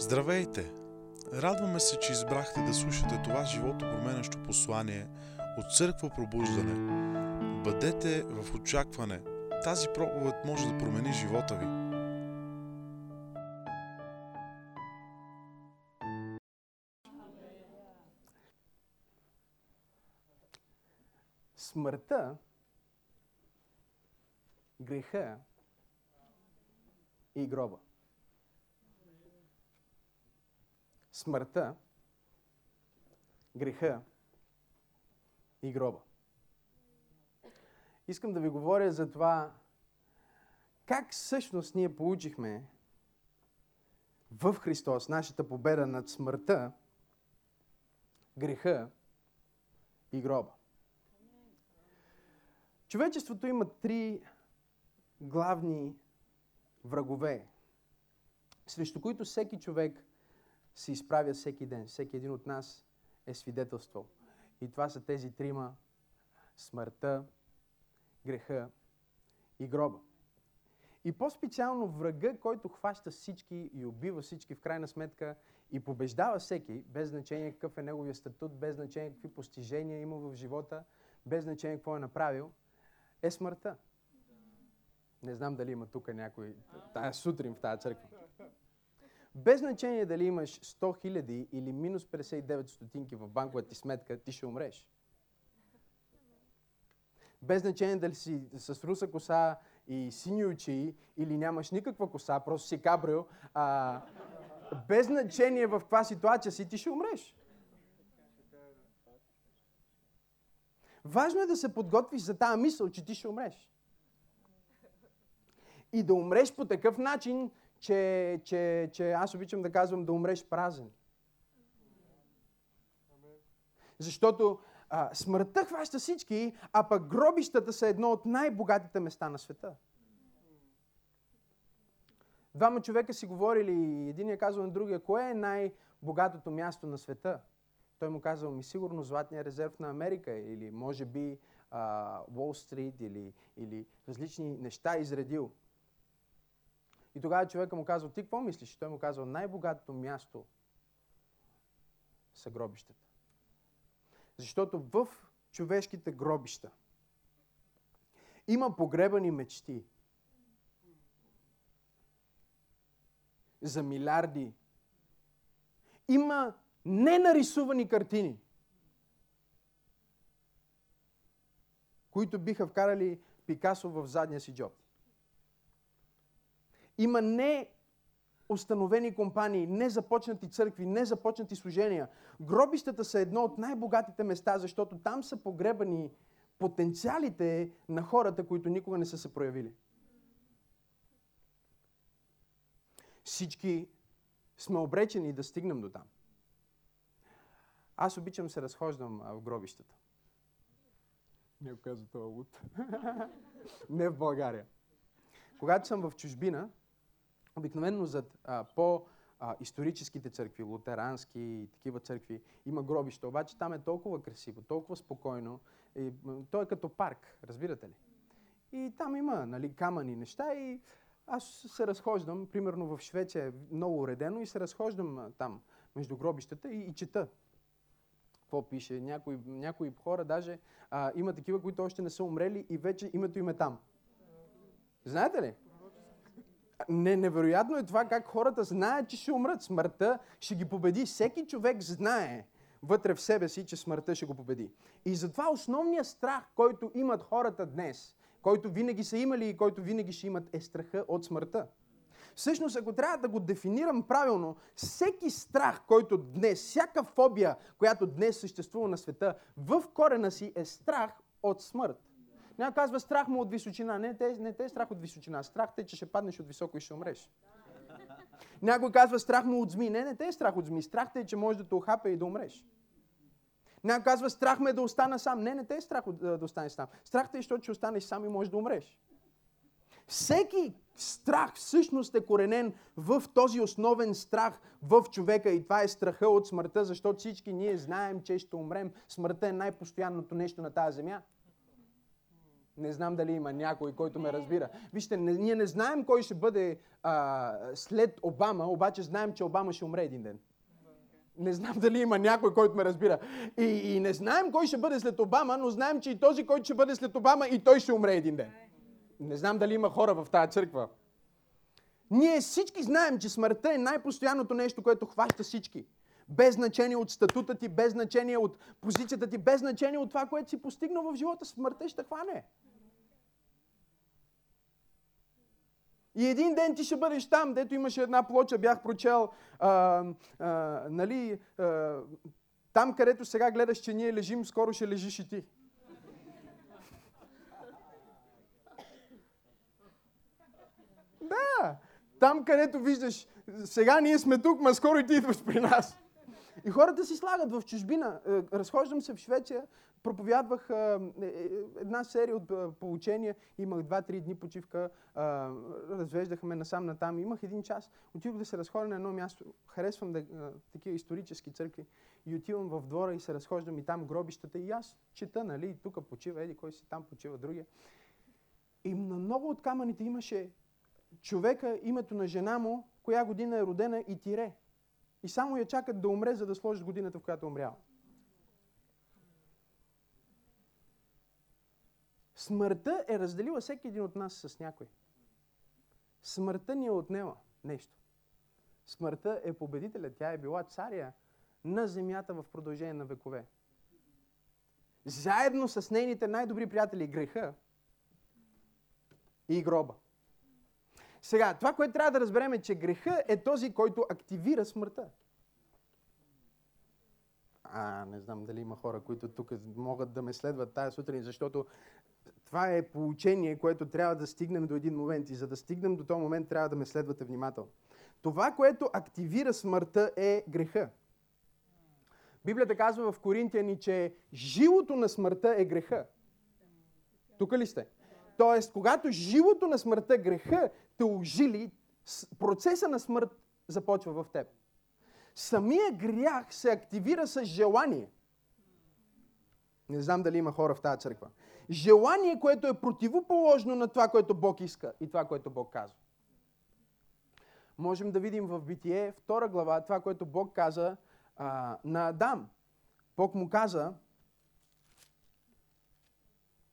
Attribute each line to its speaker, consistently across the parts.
Speaker 1: Здравейте! Радваме се, че избрахте да слушате това живото променящо послание от Църква Пробуждане. Бъдете в очакване. Тази проповед може да промени живота ви.
Speaker 2: Смъртта, греха и гроба. Смъртта, греха и гроба. Искам да ви говоря за това как всъщност ние получихме в Христос нашата победа над смъртта, греха и гроба. Човечеството има три главни врагове, срещу които всеки човек се изправя всеки ден. Всеки един от нас е свидетелство. И това са тези трима смъртта, греха и гроба. И по-специално врага, който хваща всички и убива всички в крайна сметка и побеждава всеки, без значение какъв е неговия статут, без значение какви постижения има в живота, без значение какво е направил, е смъртта. Не знам дали има тук някой тая сутрин в тази църква. Без значение дали имаш 100 хиляди или минус 59 стотинки в банковата ти сметка, ти ще умреш. Без значение дали си с руса коса и сини очи или нямаш никаква коса, просто си кабрил, а, без значение в каква ситуация си, ти ще умреш. Важно е да се подготвиш за тази мисъл, че ти ще умреш. И да умреш по такъв начин, че, че, че аз обичам да казвам да умреш празен. Защото а, смъртта хваща всички, а пък гробищата са едно от най-богатите места на света. Двама човека си говорили, един е казал на другия, кое е най-богатото място на света? Той му казал, ми сигурно Златния резерв на Америка или може би Уолл Стрит или, или различни неща изредил. И тогава човека му казва, ти какво мислиш? той му казва, най-богатото място са гробищата. Защото в човешките гробища има погребани мечти за милиарди. Има ненарисувани картини, които биха вкарали Пикасо в задния си джоб. Има не установени компании, незапочнати църкви, незапочнати служения. Гробищата са едно от най-богатите места, защото там са погребани потенциалите на хората, които никога не са се проявили. Всички сме обречени да стигнем до там. Аз обичам се разхождам в гробищата. Не го казва това луд. Не в България. Когато съм в чужбина, Обикновено зад а, по а, историческите църкви, лутерански и такива църкви, има гробища, обаче там е толкова красиво, толкова спокойно. И, то е като парк, разбирате ли? И там има нали, камъни неща и аз се разхождам, примерно в Швеция е много уредено и се разхождам там между гробищата и, и чета какво пише. Някои, някои хора даже а, има такива, които още не са умрели и вече името им е там. Знаете ли? Не, невероятно е това как хората знаят, че ще умрат. Смъртта ще ги победи. Всеки човек знае вътре в себе си, че смъртта ще го победи. И затова основният страх, който имат хората днес, който винаги са имали и който винаги ще имат, е страха от смъртта. Всъщност, ако трябва да го дефинирам правилно, всеки страх, който днес, всяка фобия, която днес съществува на света, в корена си е страх от смърт. Някой казва страх му от височина. Не, те, не те е страх от височина. Страх те, че ще паднеш от високо и ще умреш. Някой казва страх му от зми. Не, не те е страх от зми. Страх те, е, че може да те охапе и да умреш. Някой казва страх ме е да остана сам. Не, не те е страх от, да останеш сам. Страх те е, защото ще останеш сам и можеш да умреш. Всеки страх всъщност е коренен в този основен страх в човека и това е страха от смъртта, защото всички ние знаем, че ще умрем. Смъртта е най-постоянното нещо на тази земя. Не знам дали има някой, който ме разбира. Вижте, ние не знаем кой ще бъде а, след Обама, обаче знаем, че Обама ще умре един ден. Не знам дали има някой, който ме разбира. И, и не знаем кой ще бъде след Обама, но знаем, че и този, който ще бъде след Обама, и той ще умре един ден. Не знам дали има хора в тази църква. Ние всички знаем, че смъртта е най-постоянното нещо, което хваща всички. Без значение от статута ти, без значение от позицията ти, без значение от това, което си постигнал в живота, смъртта ще хване. И един ден ти ще бъдеш там, дето имаше една плоча, бях прочел, а, а, нали, а, там където сега гледаш, че ние лежим, скоро ще лежиш и ти. Да, там където виждаш, сега ние сме тук, ма скоро и ти идваш при нас. И хората си слагат в чужбина. Е, разхождам се в Швеция, проповядвах е, е, една серия от получения, имах два-три дни почивка, развеждахме насам натам, имах един час, отидох да се разходя на едно място, харесвам да, такива исторически църкви и отивам в двора и се разхождам и там гробищата и аз чета, нали, тук почива, еди кой си, там почива другия. И на много от камъните имаше човека, името на жена му, коя година е родена и тире. И само я чакат да умре, за да сложат годината, в която е умрял. Смъртта е разделила всеки един от нас с някой. Смъртта ни е отнела нещо. Смъртта е победителя. Тя е била царя на земята в продължение на векове. Заедно с нейните най-добри приятели греха и гроба. Сега, това, което трябва да разберем е, че греха е този, който активира смъртта. А, не знам дали има хора, които тук могат да ме следват тази сутрин, защото това е получение, което трябва да стигнем до един момент. И за да стигнем до този момент, трябва да ме следвате внимателно. Това, което активира смъртта е греха. Библията казва в Коринтияни, че живото на смъртта е греха. Тук ли сте? Тоест, когато живото на смъртта, греха, те ожили, процеса на смърт започва в теб. Самия грях се активира с желание. Не знам дали има хора в тази църква. Желание, което е противоположно на това, което Бог иска и това, което Бог казва. Можем да видим в Битие, втора глава, това, което Бог каза а, на Адам. Бог му каза,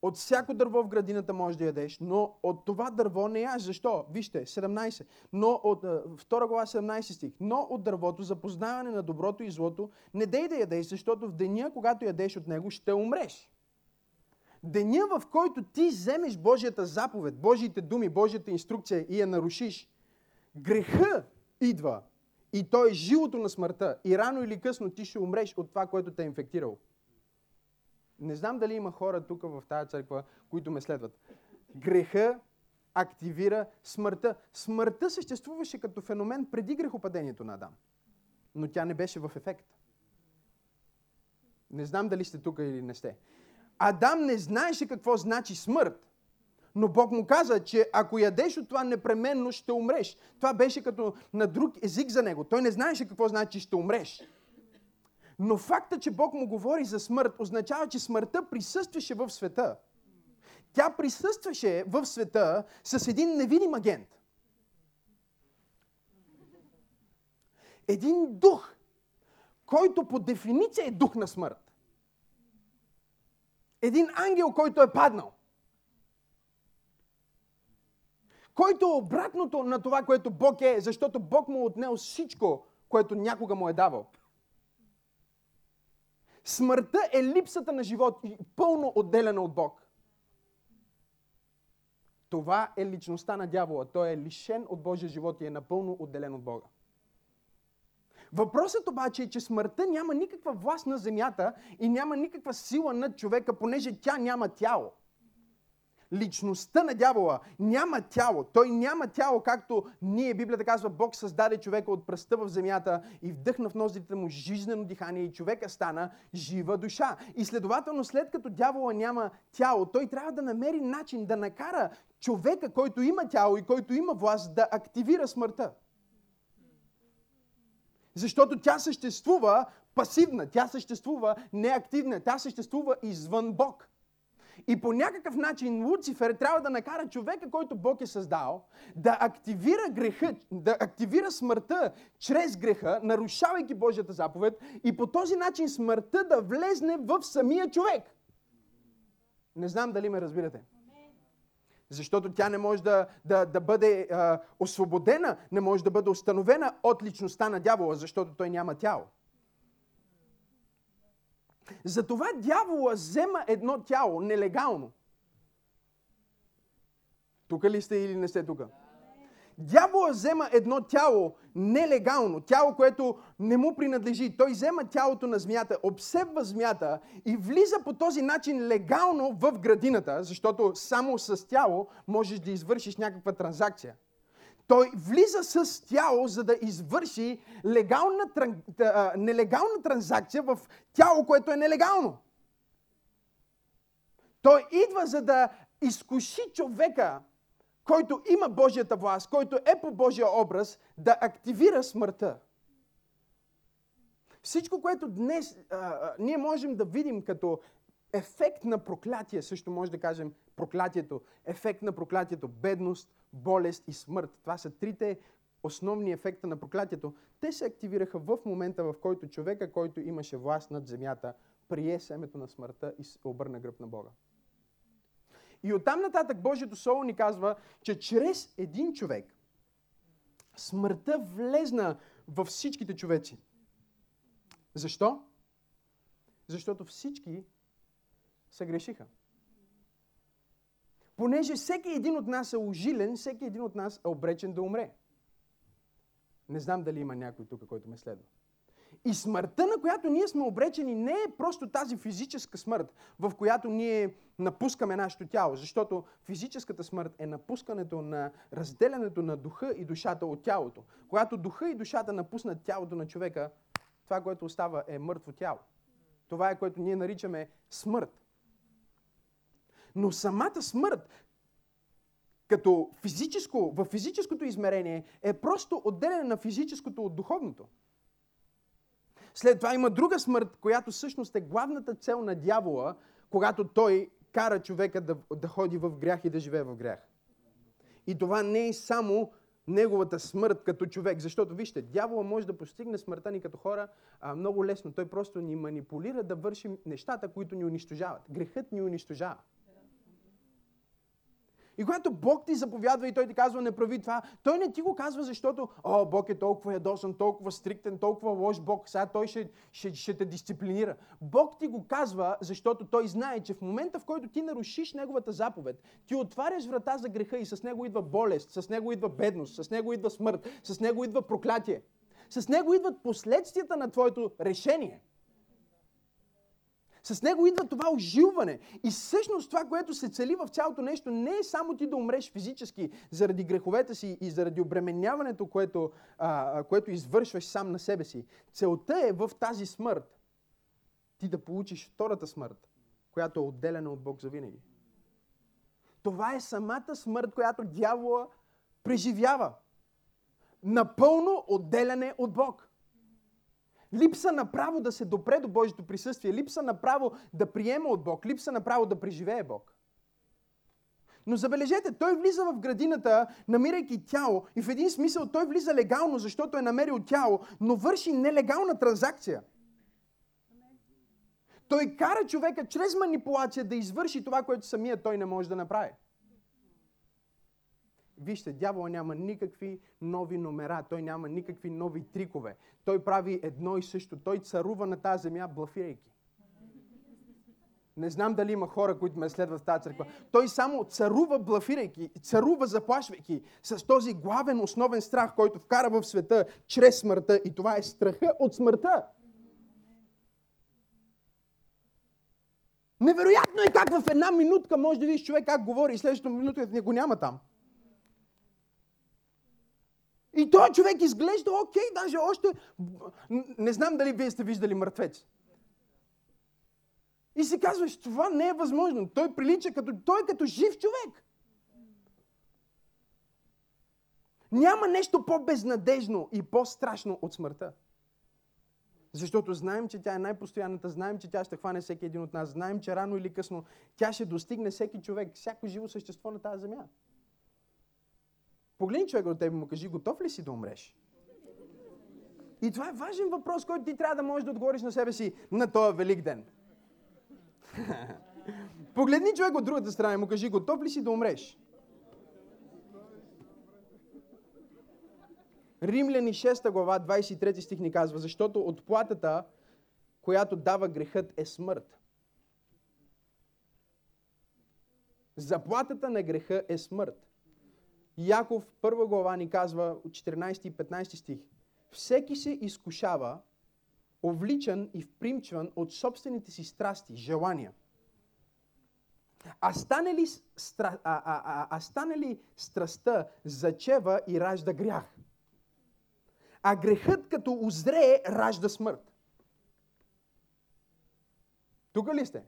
Speaker 2: от всяко дърво в градината можеш да ядеш, но от това дърво не яш. Защо? Вижте, 17. Но от, 2 глава 17 стих. Но от дървото за познаване на доброто и злото не дей да ядеш, защото в деня, когато ядеш от него, ще умреш. Деня, в който ти вземеш Божията заповед, Божиите думи, Божията инструкция и я нарушиш, греха идва. И то е живото на смъртта. И рано или късно ти ще умреш от това, което те е инфектирало. Не знам дали има хора тук в тази църква, които ме следват. Греха активира смъртта. Смъртта съществуваше като феномен преди грехопадението на Адам. Но тя не беше в ефект. Не знам дали сте тук или не сте. Адам не знаеше какво значи смърт. Но Бог му каза, че ако ядеш от това, непременно ще умреш. Това беше като на друг език за него. Той не знаеше какво значи ще умреш. Но факта, че Бог му говори за смърт, означава, че смъртта присъстваше в света. Тя присъстваше в света с един невидим агент. Един дух, който по дефиниция е дух на смърт. Един ангел, който е паднал. Който е обратното на това, което Бог е, защото Бог му е отнел всичко, което някога му е давал. Смъртта е липсата на живот, пълно отделена от Бог. Това е личността на дявола. Той е лишен от Божия живот и е напълно отделен от Бога. Въпросът обаче е, че смъртта няма никаква власт на земята и няма никаква сила над човека, понеже тя няма тяло личността на дявола няма тяло. Той няма тяло, както ние, Библията казва, Бог създаде човека от пръста в земята и вдъхна в ноздрите му жизнено дихание и човека стана жива душа. И следователно, след като дявола няма тяло, той трябва да намери начин да накара човека, който има тяло и който има власт, да активира смъртта. Защото тя съществува пасивна, тя съществува неактивна, тя съществува извън Бог. И по някакъв начин Луцифер трябва да накара човека, който Бог е създал, да активира греха, да активира смъртта чрез греха, нарушавайки Божията заповед и по този начин смъртта да влезне в самия човек. Не знам дали ме разбирате. Защото тя не може да, да, да бъде а, освободена, не може да бъде установена от личността на дявола, защото той няма тяло. Затова дявола взема едно тяло нелегално. Тук ли сте или не сте тук? Дявола взема едно тяло нелегално, тяло, което не му принадлежи. Той взема тялото на змията, обсебва змията и влиза по този начин легално в градината, защото само с тяло можеш да извършиш някаква транзакция. Той влиза с тяло, за да извърши легална, нелегална транзакция в тяло, което е нелегално. Той идва, за да изкуши човека, който има Божията власт, който е по Божия образ, да активира смъртта. Всичко, което днес а, а, ние можем да видим като ефект на проклятие, също може да кажем проклятието, ефект на проклятието, бедност, болест и смърт. Това са трите основни ефекта на проклятието. Те се активираха в момента, в който човека, който имаше власт над земята, прие семето на смъртта и обърна гръб на Бога. И оттам нататък Божието Слово ни казва, че чрез един човек смъртта влезна във всичките човеци. Защо? Защото всички се грешиха. Понеже всеки един от нас е ужилен, всеки един от нас е обречен да умре. Не знам дали има някой тук, който ме следва. И смъртта, на която ние сме обречени, не е просто тази физическа смърт, в която ние напускаме нашето тяло, защото физическата смърт е напускането на разделянето на духа и душата от тялото. Когато духа и душата напуснат тялото на човека, това, което остава е мъртво тяло. Това е което ние наричаме смърт. Но самата смърт, като физическо, в физическото измерение, е просто отделяне на физическото от духовното. След това има друга смърт, която всъщност е главната цел на дявола, когато той кара човека да, да ходи в грях и да живее в грях. И това не е само неговата смърт като човек. Защото, вижте, дявола може да постигне смъртта ни като хора а, много лесно. Той просто ни манипулира да вършим нещата, които ни унищожават. Грехът ни унищожава. И когато Бог ти заповядва и Той ти казва не прави това, Той не ти го казва, защото о, Бог е толкова ядосан, толкова стриктен, толкова лош Бог, сега Той ще, ще, ще те дисциплинира. Бог ти го казва, защото Той знае, че в момента, в който ти нарушиш Неговата заповед, ти отваряш врата за греха и с него идва болест, с него идва бедност, с него идва смърт, с него идва проклятие. С него идват последствията на твоето решение. С него идва това ожилване. И всъщност това, което се цели в цялото нещо, не е само ти да умреш физически заради греховете си и заради обременяването, което, а, което извършваш сам на себе си. Целта е в тази смърт ти да получиш втората смърт, която е отделена от Бог за винаги. Това е самата смърт, която дявола преживява. Напълно отделяне от Бог. Липса на право да се допре до Божието присъствие, липса на право да приема от Бог, липса на право да преживее Бог. Но забележете, той влиза в градината, намирайки тяло и в един смисъл той влиза легално, защото е намерил тяло, но върши нелегална транзакция. Той кара човека чрез манипулация да извърши това, което самия той не може да направи. Вижте, дявола няма никакви нови номера, той няма никакви нови трикове. Той прави едно и също. Той царува на тази земя, блафирайки. Не знам дали има хора, които ме следват в тази църква. Той само царува блафирайки, царува заплашвайки с този главен основен страх, който вкара в света чрез смъртта. И това е страха от смъртта. Невероятно е как в една минутка може да видиш човек как говори и следващата минута не го няма там. И този човек изглежда окей, даже още... Не знам дали вие сте виждали мъртвец. И си казваш, това не е възможно. Той прилича като... Той е като жив човек. Няма нещо по-безнадежно и по-страшно от смъртта. Защото знаем, че тя е най-постоянната, знаем, че тя ще хване всеки един от нас, знаем, че рано или късно тя ще достигне всеки човек, всяко живо същество на тази земя. Погледни човека от теб и му кажи, готов ли си да умреш? И това е важен въпрос, който ти трябва да можеш да отговориш на себе си на този велик ден. Погледни човек от другата страна и му кажи, готов ли си да умреш? Римляни 6 глава, 23 стих ни казва, защото отплатата, която дава грехът е смърт. Заплатата на греха е смърт. Яков първа глава ни казва от 14 и 15 стих. Всеки се изкушава, овличан и впримчван от собствените си страсти, желания. А стане ли, стра, а, а, а, а стане ли страстта зачева и ражда грях? А грехът като озрее ражда смърт. Тук ли сте?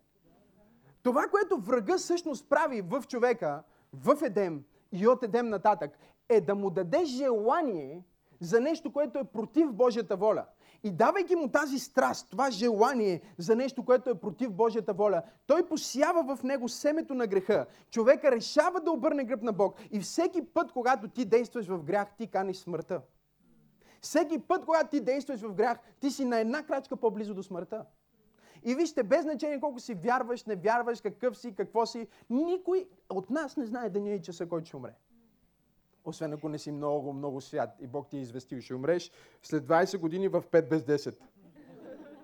Speaker 2: Това, което врага всъщност прави в човека, в Едем и от Едем нататък, е да му даде желание за нещо, което е против Божията воля. И давайки му тази страст, това желание за нещо, което е против Божията воля, той посява в него семето на греха. Човека решава да обърне гръб на Бог. И всеки път, когато ти действаш в грях, ти каниш смъртта. Всеки път, когато ти действаш в грях, ти си на една крачка по-близо до смъртта. И вижте, без значение колко си вярваш, не вярваш, какъв си, какво си, никой от нас не знае деня и часа, който ще умре. Освен ако не си много, много свят и Бог ти е известил, ще умреш след 20 години в 5 без 10.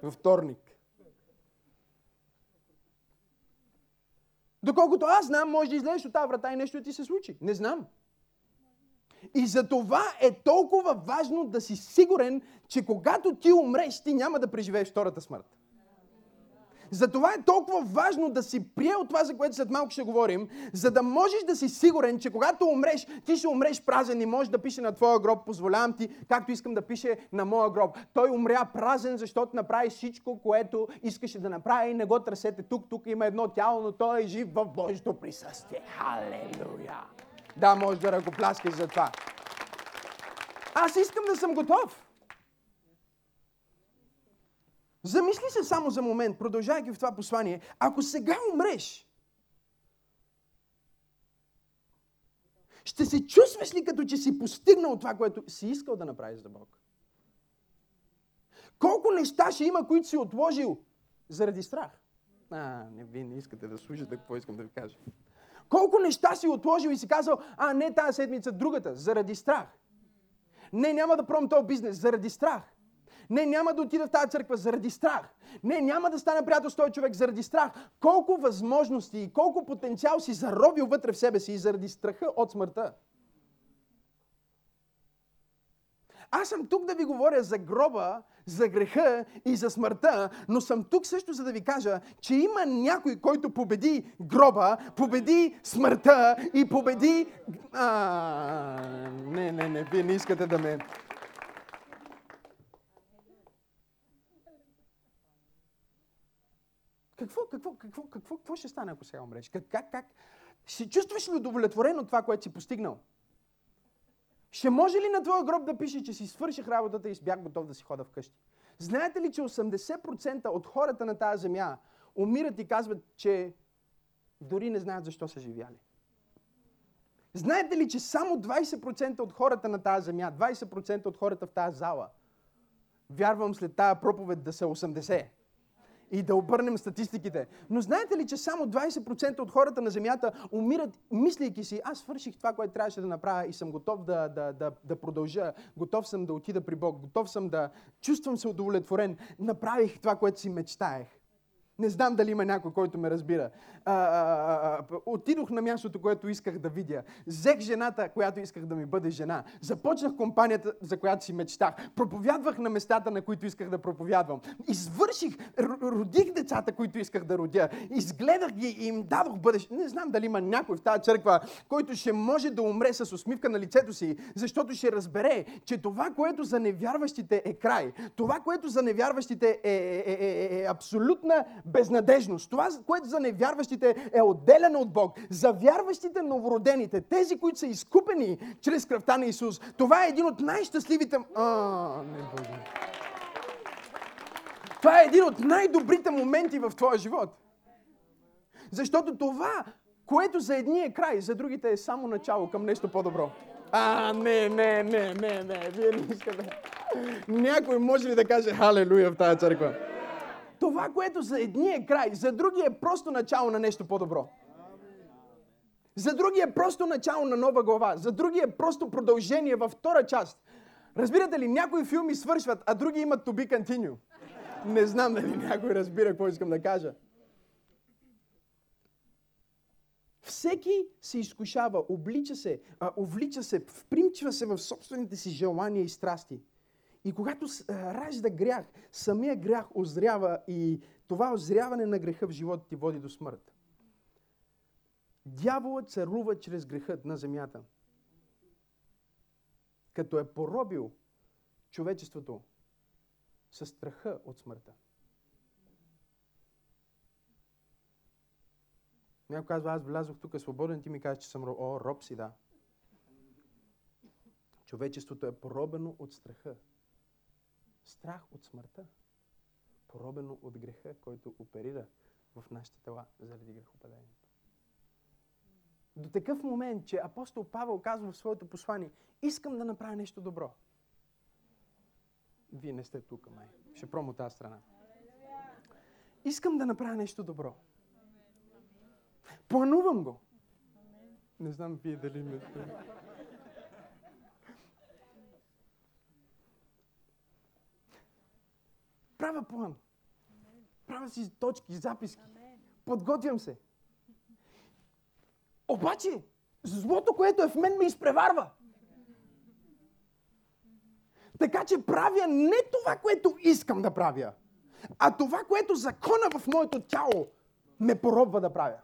Speaker 2: Във вторник. Доколкото аз знам, може да излезеш от тази врата и нещо ти се случи. Не знам. И за това е толкова важно да си сигурен, че когато ти умреш, ти няма да преживееш втората смърт. Затова е толкова важно да си приел това, за което след малко ще говорим, за да можеш да си сигурен, че когато умреш, ти ще умреш празен и можеш да пише на твоя гроб, позволявам ти, както искам да пише на моя гроб. Той умря празен, защото направи всичко, което искаше да направи не го търсете тук. Тук има едно тяло, но той е жив в Божието присъствие. Халелуя! Да, може да ръкопляскаш за това. Аз искам да съм готов. Замисли се само за момент, продължавайки в това послание. Ако сега умреш, ще се чувстваш ли като че си постигнал това, което си искал да направиш за Бог? Колко неща ще има, които си отложил заради страх? А, не, вие не искате да слушате какво искам да ви кажа. Колко неща си отложил и си казал, а не тази седмица, другата, заради страх. Не, няма да пробвам този бизнес, заради страх. Не, няма да отида в тази църква заради страх. Не, няма да стана приятел с този човек заради страх. Колко възможности и колко потенциал си заробил вътре в себе си и заради страха от смъртта. Аз съм тук да ви говоря за гроба, за греха и за смъртта, но съм тук също за да ви кажа, че има някой, който победи гроба, победи смъртта и победи... А, не, не, не, вие не искате да ме... Какво, какво, какво, какво, какво ще стане, ако сега умреш? Как, как, как? Ще чувстваш ли удовлетворен от това, което си постигнал? Ще може ли на твоя гроб да пише, че си свърших работата и бях готов да си хода вкъщи? Знаете ли, че 80% от хората на тази земя умират и казват, че дори не знаят защо са живяли? Знаете ли, че само 20% от хората на тази земя, 20% от хората в тази зала, вярвам след тази проповед да са 80%, и да обърнем статистиките. Но знаете ли, че само 20% от хората на Земята умират, мислейки си, аз свърших това, което трябваше да направя и съм готов да, да, да, да продължа, готов съм да отида при Бог, готов съм да чувствам се удовлетворен, направих това, което си мечтаех. Не знам дали има някой, който ме разбира. А, а, а, отидох на мястото, което исках да видя. Взех жената, която исках да ми бъде жена. Започнах компанията, за която си мечтах. Проповядвах на местата, на които исках да проповядвам. Извърших, родих децата, които исках да родя. Изгледах ги и им дадох бъдеще. Не знам дали има някой в тази църква, който ще може да умре с усмивка на лицето си, защото ще разбере, че това, което за невярващите е край, това, което за невярващите е, е, е, е, е абсолютна безнадежност. Това, което за невярващите е отделено от Бог. За вярващите новородените, тези, които са изкупени чрез кръвта на Исус, това е един от най-щастливите... А, не Боже. Това е един от най-добрите моменти в твоя живот. Защото това, което за едни е край, за другите е само начало към нещо по-добро. А, не, не, не, не, не, вие не искате. Някой може ли да каже халелуя в тази църква? Това, което за едни е край, за други е просто начало на нещо по-добро. За други е просто начало на нова глава. За други е просто продължение във втора част. Разбирате ли, някои филми свършват, а други имат to be continue. Не знам дали някой разбира какво искам да кажа. Всеки се изкушава, облича се, а, увлича се, впримчва се в собствените си желания и страсти. И когато ражда грях, самия грях озрява и това озряване на греха в живота ти води до смърт. Дяволът царува чрез грехът на земята. Като е поробил човечеството със страха от смъртта. Някой казва, аз влязох тук свободен, ти ми казваш, че съм О, роб си, да. Човечеството е поробено от страха. Страх от смъртта. Поробено от греха, който оперира в нашите тела заради грехопадението. До такъв момент, че апостол Павел казва в своето послание, искам да направя нещо добро. Вие не сте тук, май. Ще промо тази страна. Искам да направя нещо добро. Планувам го. Не знам вие дали ме... Правя план. Правя си точки, записки. Подготвям се. Обаче, злото, което е в мен, ме изпреварва. Така че правя не това, което искам да правя, а това, което закона в моето тяло ме поробва да правя.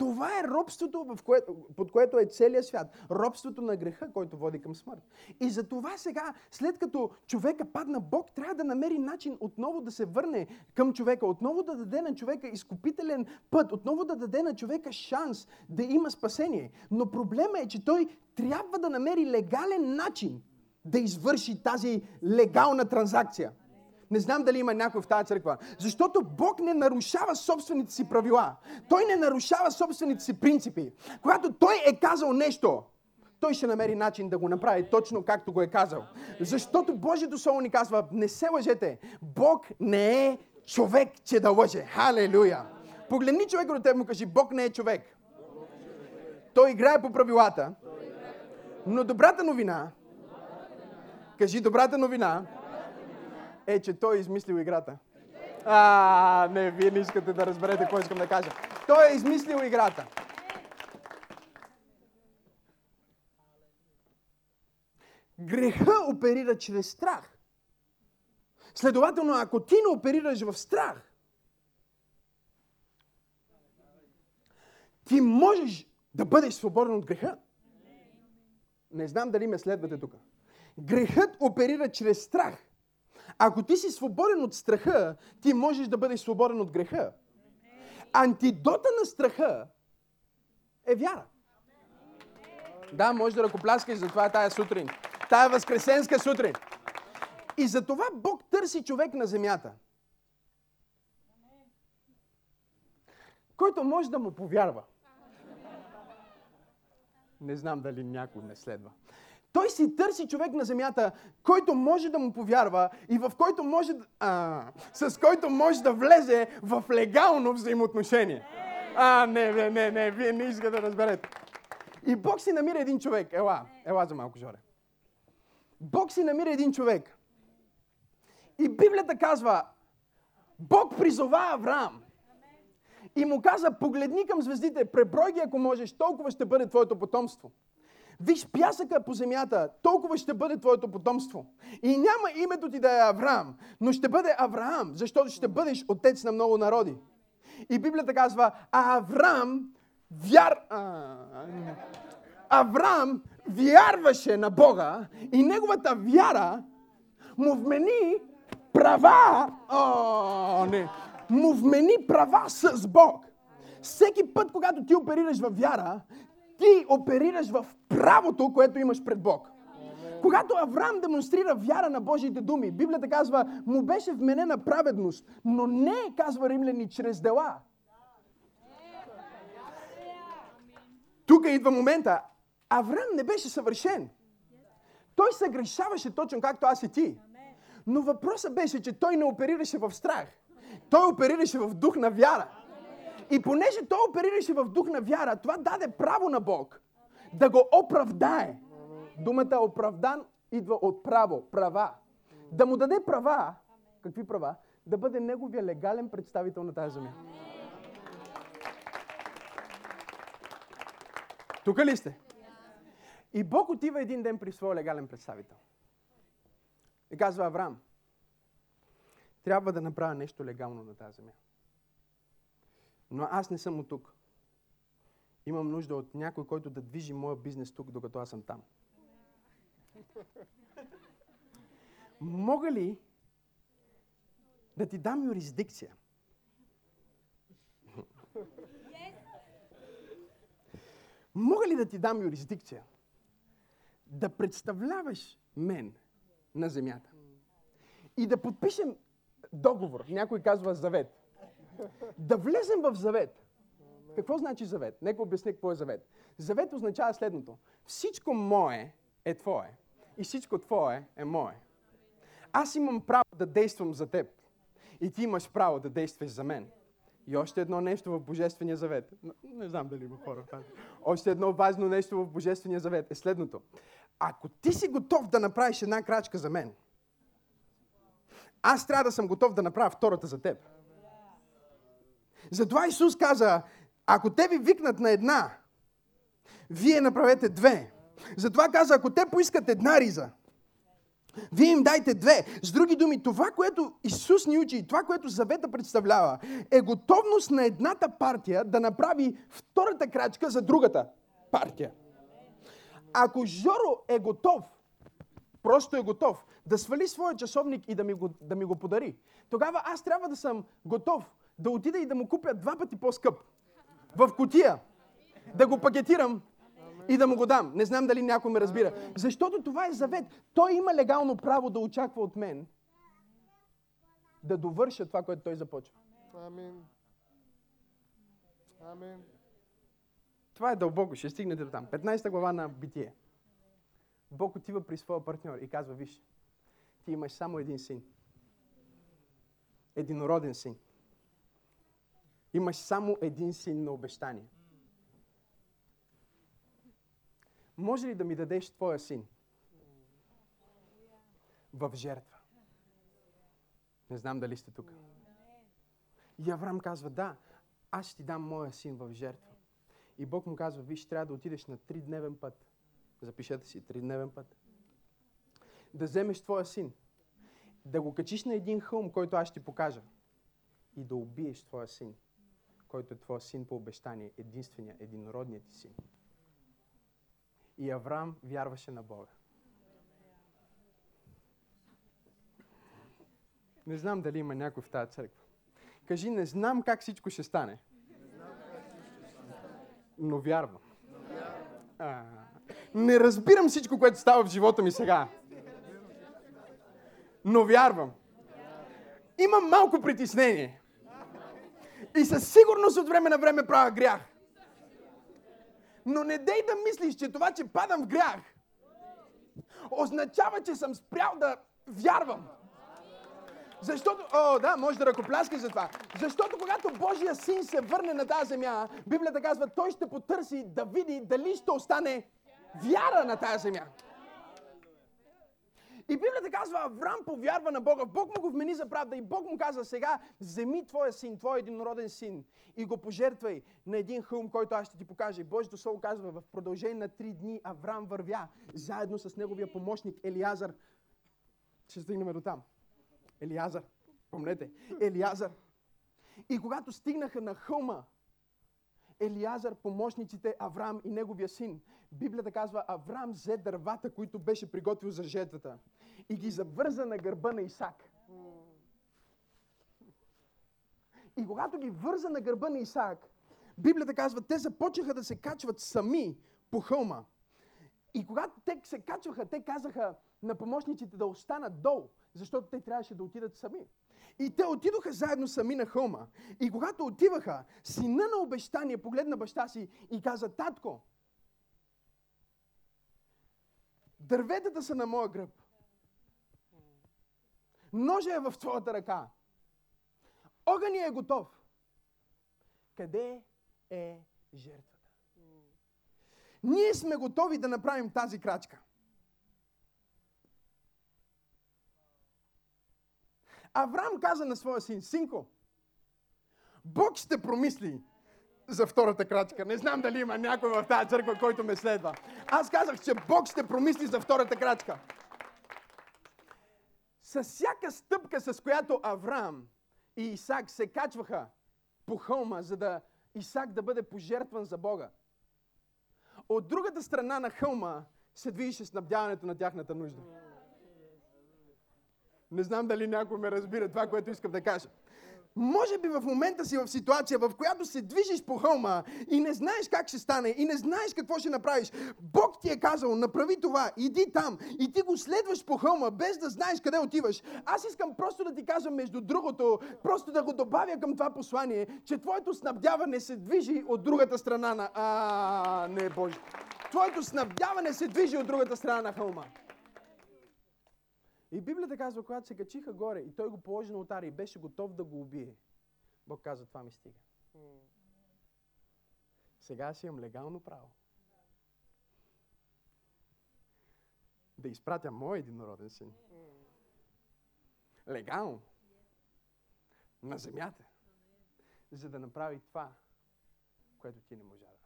Speaker 2: Това е робството, в което, под което е целият свят. Робството на греха, който води към смърт. И за това сега, след като човека падна, Бог трябва да намери начин отново да се върне към човека, отново да даде на човека изкупителен път, отново да даде на човека шанс да има спасение. Но проблема е, че той трябва да намери легален начин да извърши тази легална транзакция. Не знам дали има някой в тази църква. Защото Бог не нарушава собствените си правила. Той не нарушава собствените си принципи. Когато Той е казал нещо, той ще намери начин да го направи точно както го е казал. Защото Божието Слово ни казва, не се лъжете, Бог не е човек, че да лъже. Халелуя! Погледни човека до теб му кажи, Бог не е човек. Той играе по правилата. Но добрата новина, кажи добрата новина, е, че той е измислил играта. А, не, вие не искате да разберете какво искам да кажа. Той е измислил играта. Греха оперира чрез страх. Следователно, ако ти не оперираш в страх, ти можеш да бъдеш свободен от греха. Не знам дали ме следвате тук. Грехът оперира чрез страх. Ако ти си свободен от страха, ти можеш да бъдеш свободен от греха. Антидота на страха е вяра. Да, може да ръкопляскаш за това тая сутрин. Тая възкресенска сутрин. И за това Бог търси човек на земята. Който може да му повярва. Не знам дали някой не следва. Той си търси човек на земята, който може да му повярва и в който може, а, с който може да влезе в легално взаимоотношение. А, не, не, не, не, вие не искате да разберете. И Бог си намира един човек. Ела, ела за малко, Жоре. Бог си намира един човек. И Библията казва, Бог призова Авраам. И му каза, погледни към звездите, преброй ги ако можеш, толкова ще бъде твоето потомство. Виж пясъка по земята, толкова ще бъде твоето потомство. И няма името ти да е Авраам, но ще бъде Авраам, защото ще бъдеш отец на много народи. И Библията казва, а Авраам вяр... Авраам вярваше на Бога и неговата вяра му вмени права, о, не, му вмени права с Бог. Всеки път, когато ти оперираш във вяра, ти оперираш в правото, което имаш пред Бог. Когато Авраам демонстрира вяра на Божиите думи, Библията казва, му беше вменена праведност, но не, казва римляни, чрез дела. Тук идва момента. Авраам не беше съвършен. Той се грешаваше точно както аз и ти. Но въпросът беше, че той не оперираше в страх. Той оперираше в дух на вяра. И понеже той оперираше в дух на вяра, това даде право на Бог да го оправдае. Думата оправдан идва от право, права. Да му даде права. Какви права? Да бъде неговия легален представител на тази земя. Тук ли сте? И Бог отива един ден при своя легален представител. И казва Авраам, трябва да направя нещо легално на тази земя. Но аз не съм от тук. Имам нужда от някой, който да движи моя бизнес тук, докато аз съм там. Мога ли да ти дам юрисдикция? Мога ли да ти дам юрисдикция? Да представляваш мен на земята. И да подпишем договор. Някой казва завет. Да влезем в завет. Какво значи завет? Нека обясня какво е завет. Завет означава следното. Всичко мое е твое. И всичко твое е мое. Аз имам право да действам за теб. И ти имаш право да действаш за мен. И още едно нещо в Божествения завет. Не знам дали има хора в тази. Още едно важно нещо в Божествения завет е следното. Ако ти си готов да направиш една крачка за мен, аз трябва да съм готов да направя втората за теб. Затова Исус каза, ако те ви викнат на една, вие направете две. Затова каза, ако те поискат една риза, вие им дайте две. С други думи, това, което Исус ни учи това, което завета представлява, е готовност на едната партия да направи втората крачка за другата партия. Ако Жоро е готов, просто е готов да свали своя часовник и да ми, го, да ми го подари, тогава аз трябва да съм готов да отида и да му купя два пъти по-скъп. В котия. Да го пакетирам и да му го дам. Не знам дали някой ме разбира. Защото това е завет. Той има легално право да очаква от мен да довърша това, което той започва.
Speaker 3: Амин. Амин.
Speaker 2: Това е дълбоко, ще стигнете до там. 15 глава на Битие. Бог отива при своя партньор и казва, виж, ти имаш само един син. Единороден син. Имаш само един син на обещание. Може ли да ми дадеш твоя син? В жертва. Не знам дали сте тук. И Авраам казва, да, аз ще ти дам моя син в жертва. И Бог му казва, виж, трябва да отидеш на тридневен път. Запишете си, тридневен път. Да вземеш твоя син. Да го качиш на един хълм, който аз ще ти покажа. И да убиеш твоя син, който е твоя син по обещание, единствения, единородният ти син. И Авраам вярваше на Бога. Не знам дали има някой в тази църква. Кажи, не знам как всичко ще стане. Но вярвам. А, не разбирам всичко, което става в живота ми сега. Но вярвам. Имам малко притеснение. И със сигурност от време на време правя грях. Но не дей да мислиш, че това, че падам в грях, означава, че съм спрял да вярвам. Защото, о, да, може да ръкопляскаш за това. Защото когато Божия син се върне на тази земя, Библията казва, той ще потърси да види дали ще остане вяра на тази земя. И Библията казва, Авраам повярва на Бога. Бог му го вмени за правда и Бог му казва, сега вземи твоя син, твой единороден син и го пожертвай на един хълм, който аз ще ти покажа. И Божието Слово казва, в продължение на три дни Авраам вървя заедно с неговия помощник Елиазар. Ще стигнем до там. Елиазар. Помнете. Елиазар. И когато стигнаха на хълма, Елиазар, помощниците, Авраам и неговия син. Библията казва, Авраам взе дървата, които беше приготвил за жетвата и ги завърза на гърба на Исак. И когато ги върза на гърба на Исак, Библията казва, те започнаха да се качват сами по хълма. И когато те се качваха, те казаха на помощниците да останат долу, защото те трябваше да отидат сами. И те отидоха заедно сами на хълма. И когато отиваха, сина на обещание погледна баща си и каза, татко, дърветата са на моя гръб. Ножа е в твоята ръка. Огъня е готов. Къде е жертвата? Ние сме готови да направим тази крачка. Авраам каза на своя син, синко, Бог ще промисли за втората крачка. Не знам дали има някой в тази църква, който ме следва. Аз казах, че Бог ще промисли за втората крачка. С всяка стъпка, с която Авраам и Исак се качваха по хълма, за да Исак да бъде пожертван за Бога. От другата страна на хълма се движеше снабдяването на тяхната нужда. Не знам дали някой ме разбира това, което искам да кажа. Може би в момента си в ситуация, в която се движиш по хълма и не знаеш как ще стане, и не знаеш какво ще направиш. Бог ти е казал, направи това, иди там, и ти го следваш по хълма, без да знаеш къде отиваш. Аз искам просто да ти кажа, между другото, просто да го добавя към това послание, че твоето снабдяване се движи от другата страна на... А, не, Боже. Твоето снабдяване се движи от другата страна на хълма. И Библията казва, когато се качиха горе и той го положи на отара и беше готов да го убие, Бог каза, това ми стига. Сега аз имам легално право. Да изпратя мой единороден син. Легално. На земята. За да направи това, което ти не можа да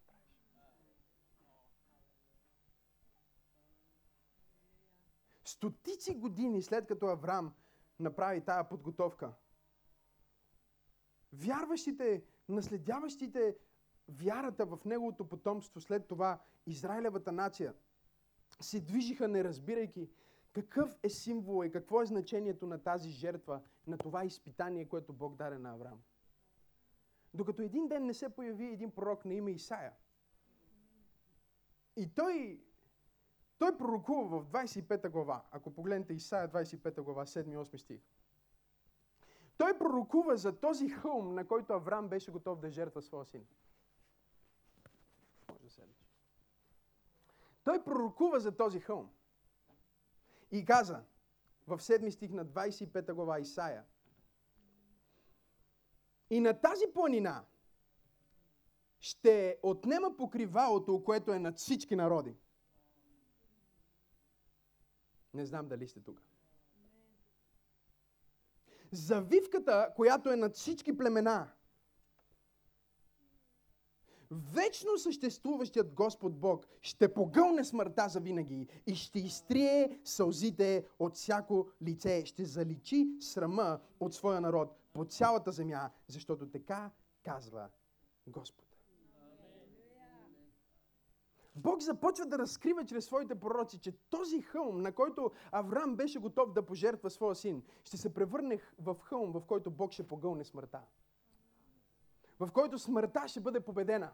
Speaker 2: Стотици години след като Авраам направи тая подготовка, вярващите, наследяващите вярата в неговото потомство, след това Израилевата нация, се движиха не разбирайки какъв е символ и какво е значението на тази жертва, на това изпитание, което Бог даде на Авраам. Докато един ден не се появи един пророк на име Исаия. И той той пророкува в 25 глава, ако погледнете Исаия 25 глава, 7-8 стих. Той пророкува за този хълм, на който Авраам беше готов да жертва своя син. Може да седиш. Той пророкува за този хълм. И каза в 7 стих на 25 глава Исаия. И на тази планина ще отнема покривалото, което е над всички народи. Не знам дали сте тук. Завивката, която е над всички племена, вечно съществуващият Господ Бог ще погълне смъртта за винаги и ще изтрие сълзите от всяко лице, ще заличи срама от своя народ по цялата земя, защото така казва Господ. Бог започва да разкрива чрез своите пророци, че този хълм, на който Авраам беше готов да пожертва своя син, ще се превърне в хълм, в който Бог ще погълне смъртта. В който смъртта ще бъде победена.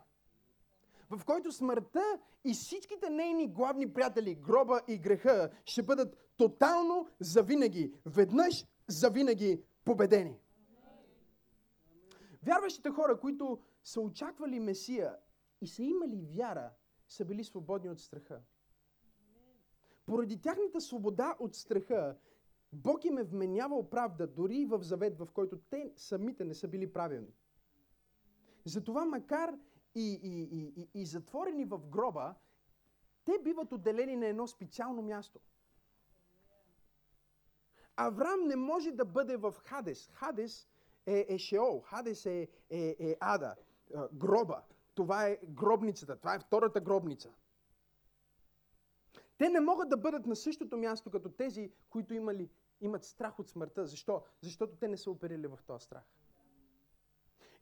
Speaker 2: В който смъртта и всичките нейни главни приятели, гроба и греха, ще бъдат тотално завинаги, веднъж завинаги победени. Вярващите хора, които са очаквали Месия и са имали вяра, са били свободни от страха. Поради тяхната свобода от страха, Бог им е вменявал правда, дори и в завет, в който те самите не са били правилни. Затова, макар и, и, и, и, и затворени в гроба, те биват отделени на едно специално място. Авраам не може да бъде в Хадес. Хадес е, е Шеол, Хадес е, е, е Ада, гроба това е гробницата, това е втората гробница. Те не могат да бъдат на същото място като тези, които имали, имат страх от смъртта. Защо? Защото те не са оперили в този страх.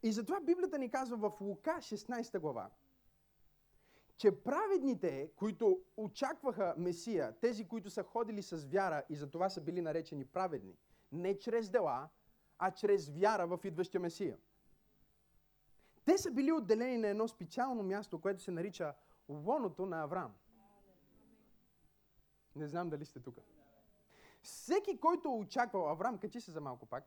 Speaker 2: И затова Библията ни казва в Лука 16 глава, че праведните, които очакваха Месия, тези, които са ходили с вяра и затова са били наречени праведни, не чрез дела, а чрез вяра в идващия Месия. Те са били отделени на едно специално място, което се нарича лоното на Авраам. Не знам дали сте тук. Всеки, който очаквал, Авраам, качи се за малко пак.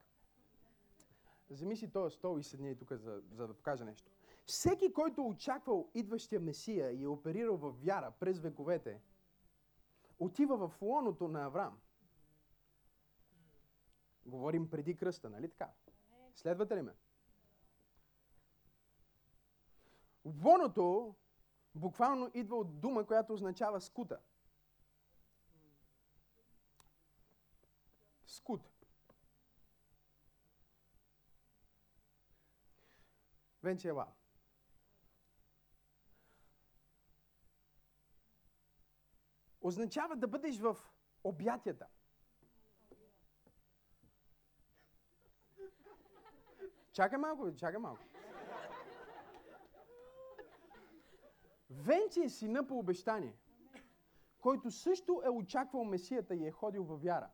Speaker 2: Вземи си този стол и седни тук, за, за да покажа нещо. Всеки, който очаквал идващия Месия и е оперирал в вяра през вековете, отива в лоното на Авраам. Говорим преди кръста, нали така? Следвате ли ме? Лоното буквално идва от дума, която означава скута. Скут. Венче ела. Означава да бъдеш в обятията. Чакай малко, чакай малко. Венци е сина по обещание, който също е очаквал Месията и е ходил във вяра.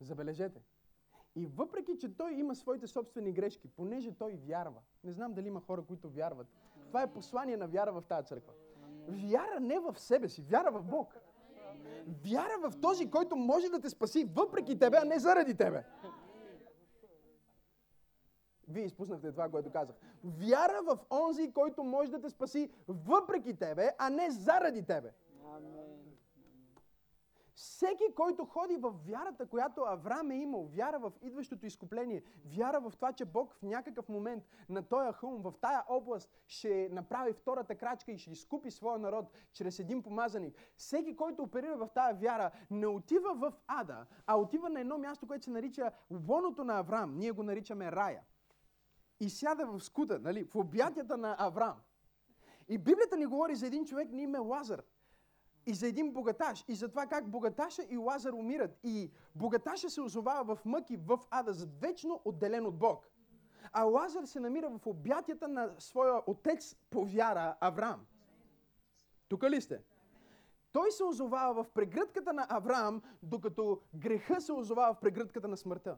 Speaker 2: Забележете. И въпреки, че той има своите собствени грешки, понеже той вярва. Не знам дали има хора, които вярват. Това е послание на вяра в тази църква. Вяра не в себе си, вяра в Бог. Вяра в този, който може да те спаси въпреки тебе, а не заради тебе. Вие изпуснахте това, което казах. Вяра в онзи, който може да те спаси въпреки тебе, а не заради тебе. Всеки, който ходи в вярата, която Авраам е имал, вяра в идващото изкупление, вяра в това, че Бог в някакъв момент на този хълм, в тая област ще направи втората крачка и ще изкупи своя народ чрез един помазаник. Всеки, който оперира в тая вяра, не отива в ада, а отива на едно място, което се нарича лоното на Авраам. Ние го наричаме рая и сяда в скута, нали, в обятията на Авраам. И Библията ни говори за един човек на име Лазар. И за един богаташ. И за това как богаташа и Лазар умират. И богаташа се озовава в мъки в Ада, вечно отделен от Бог. А Лазар се намира в обятията на своя отец по вяра Авраам. Тук ли сте? Той се озовава в прегръдката на Авраам, докато греха се озовава в прегръдката на смъртта.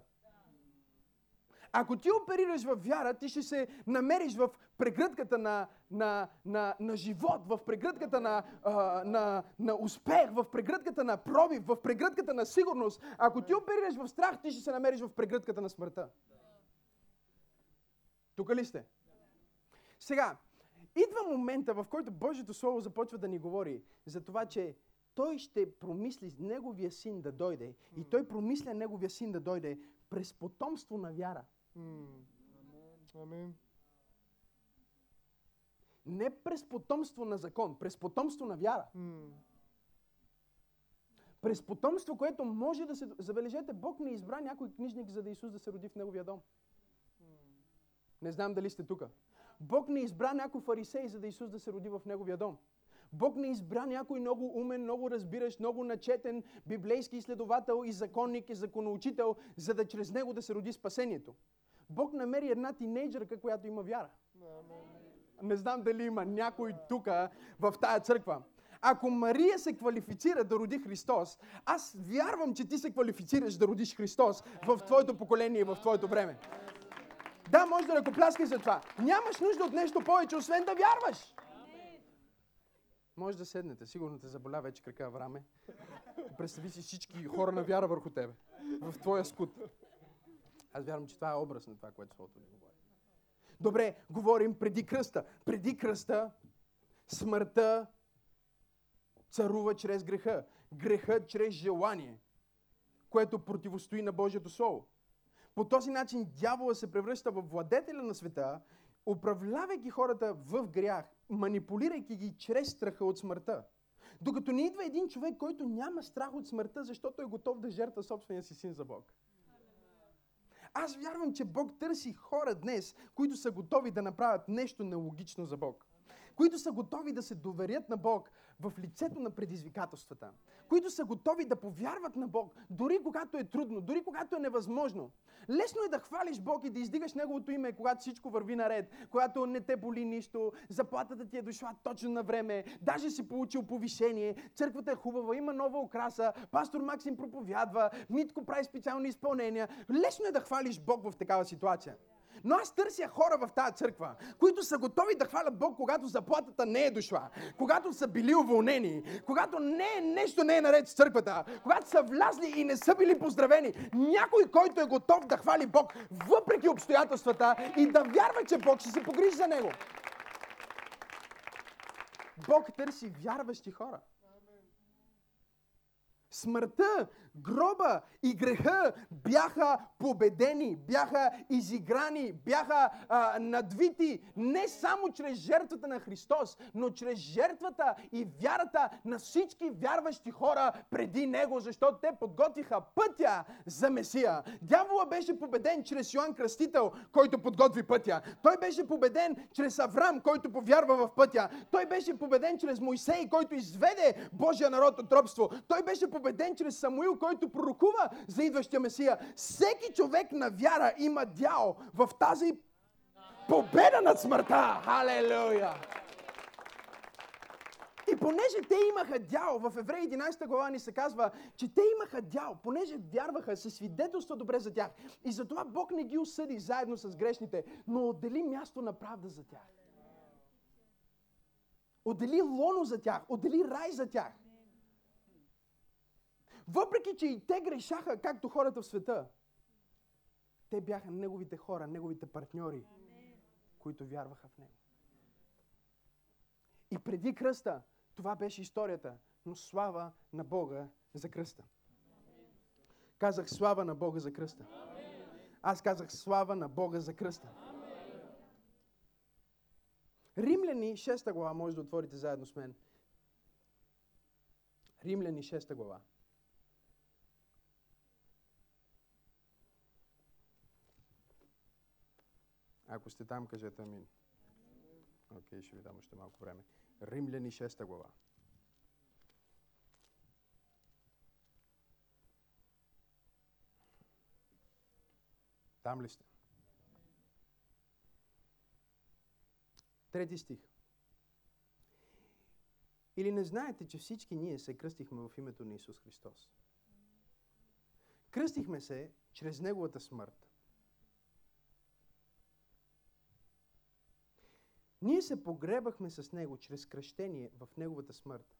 Speaker 2: Ако ти оперираш в вяра, ти ще се намериш в прегръдката на, на, на, на живот, в прегръдката на, а, на, на успех, в прегръдката на пробив, в прегръдката на сигурност. Ако ти оперираш в страх, ти ще се намериш в прегръдката на смъртта. Тук ли сте? Сега, идва момента, в който Божието Слово започва да ни говори за това, че той ще промисли неговия син да дойде. И той промисля неговия син да дойде през потомство на вяра. Амин. Не през потомство на закон, през потомство на вяра. През потомство, което може да се... Забележете, Бог не избра някой книжник, за да Исус да се роди в Неговия дом. Не знам дали сте тук. Бог не избра някой фарисей, за да Исус да се роди в Неговия дом. Бог не избра някой много умен, много разбиращ, много начетен библейски изследовател и законник и законоучител, за да чрез него да се роди спасението. Бог намери една тинейджърка, която има вяра. Не знам дали има някой тук в тая църква. Ако Мария се квалифицира да роди Христос, аз вярвам, че ти се квалифицираш да родиш Христос в твоето поколение и в твоето време. Да, може да ръкопляскай за това. Нямаш нужда от нещо повече, освен да вярваш. Може да седнете. Сигурно те заболя вече крака в раме. Представи си всички хора на вяра върху тебе. В твоя скут. Аз вярвам, че това е образ на това, което Словото ни говори. Добре, говорим преди кръста. Преди кръста смъртта царува чрез греха. Греха чрез желание, което противостои на Божието Слово. По този начин дявола се превръща в владетеля на света, управлявайки хората в грях, манипулирайки ги чрез страха от смъртта. Докато не идва един човек, който няма страх от смъртта, защото е готов да жертва собствения си син за Бог. Аз вярвам, че Бог търси хора днес, които са готови да направят нещо нелогично за Бог които са готови да се доверят на Бог в лицето на предизвикателствата, които са готови да повярват на Бог, дори когато е трудно, дори когато е невъзможно. Лесно е да хвалиш Бог и да издигаш Неговото име, когато всичко върви наред, когато не те боли нищо, заплатата ти е дошла точно на време, даже си получил повишение, църквата е хубава, има нова украса, пастор Максим проповядва, Митко прави специални изпълнения. Лесно е да хвалиш Бог в такава ситуация. Но аз търся хора в тази църква, които са готови да хвалят Бог, когато заплатата не е дошла, когато са били уволнени, когато не, нещо не е наред с църквата, когато са влязли и не са били поздравени. Някой, който е готов да хвали Бог, въпреки обстоятелствата и да вярва, че Бог ще се погрижи за него. Бог търси вярващи хора. Смъртта, гроба и греха бяха победени, бяха изиграни, бяха а, надвити не само чрез жертвата на Христос, но чрез жертвата и вярата на всички вярващи хора преди Него, защото те подготвиха пътя за Месия. Дявола беше победен чрез Йоанн Кръстител, който подготви пътя. Той беше победен чрез Аврам, който повярва в пътя. Той беше победен чрез Моисей, който изведе Божия народ от робство. Той беше победен чрез Самуил, който пророкува за идващия Месия. Всеки човек на вяра има дял в тази победа над смъртта. Халелуя! И понеже те имаха дял, в Евреи 11 глава ни се казва, че те имаха дял, понеже вярваха, се свидетелства добре за тях. И затова Бог не ги осъди заедно с грешните, но отдели място на правда за тях. Отдели лоно за тях, отдели рай за тях. Въпреки, че и те грешаха, както хората в света, те бяха неговите хора, неговите партньори, които вярваха в него. И преди кръста, това беше историята, но слава на Бога за кръста. Казах слава на Бога за кръста. Аз казах слава на Бога за кръста. Римляни 6 глава, може да отворите заедно с мен. Римляни 6 глава. Ако сте там, кажете амин. Окей, okay, ще ви дам още малко време. Римляни 6 глава. Там ли сте? Трети стих. Или не знаете, че всички ние се кръстихме в името на Исус Христос? Кръстихме се чрез Неговата смърт. Ние се погребахме с Него чрез кръщение в Неговата смърт.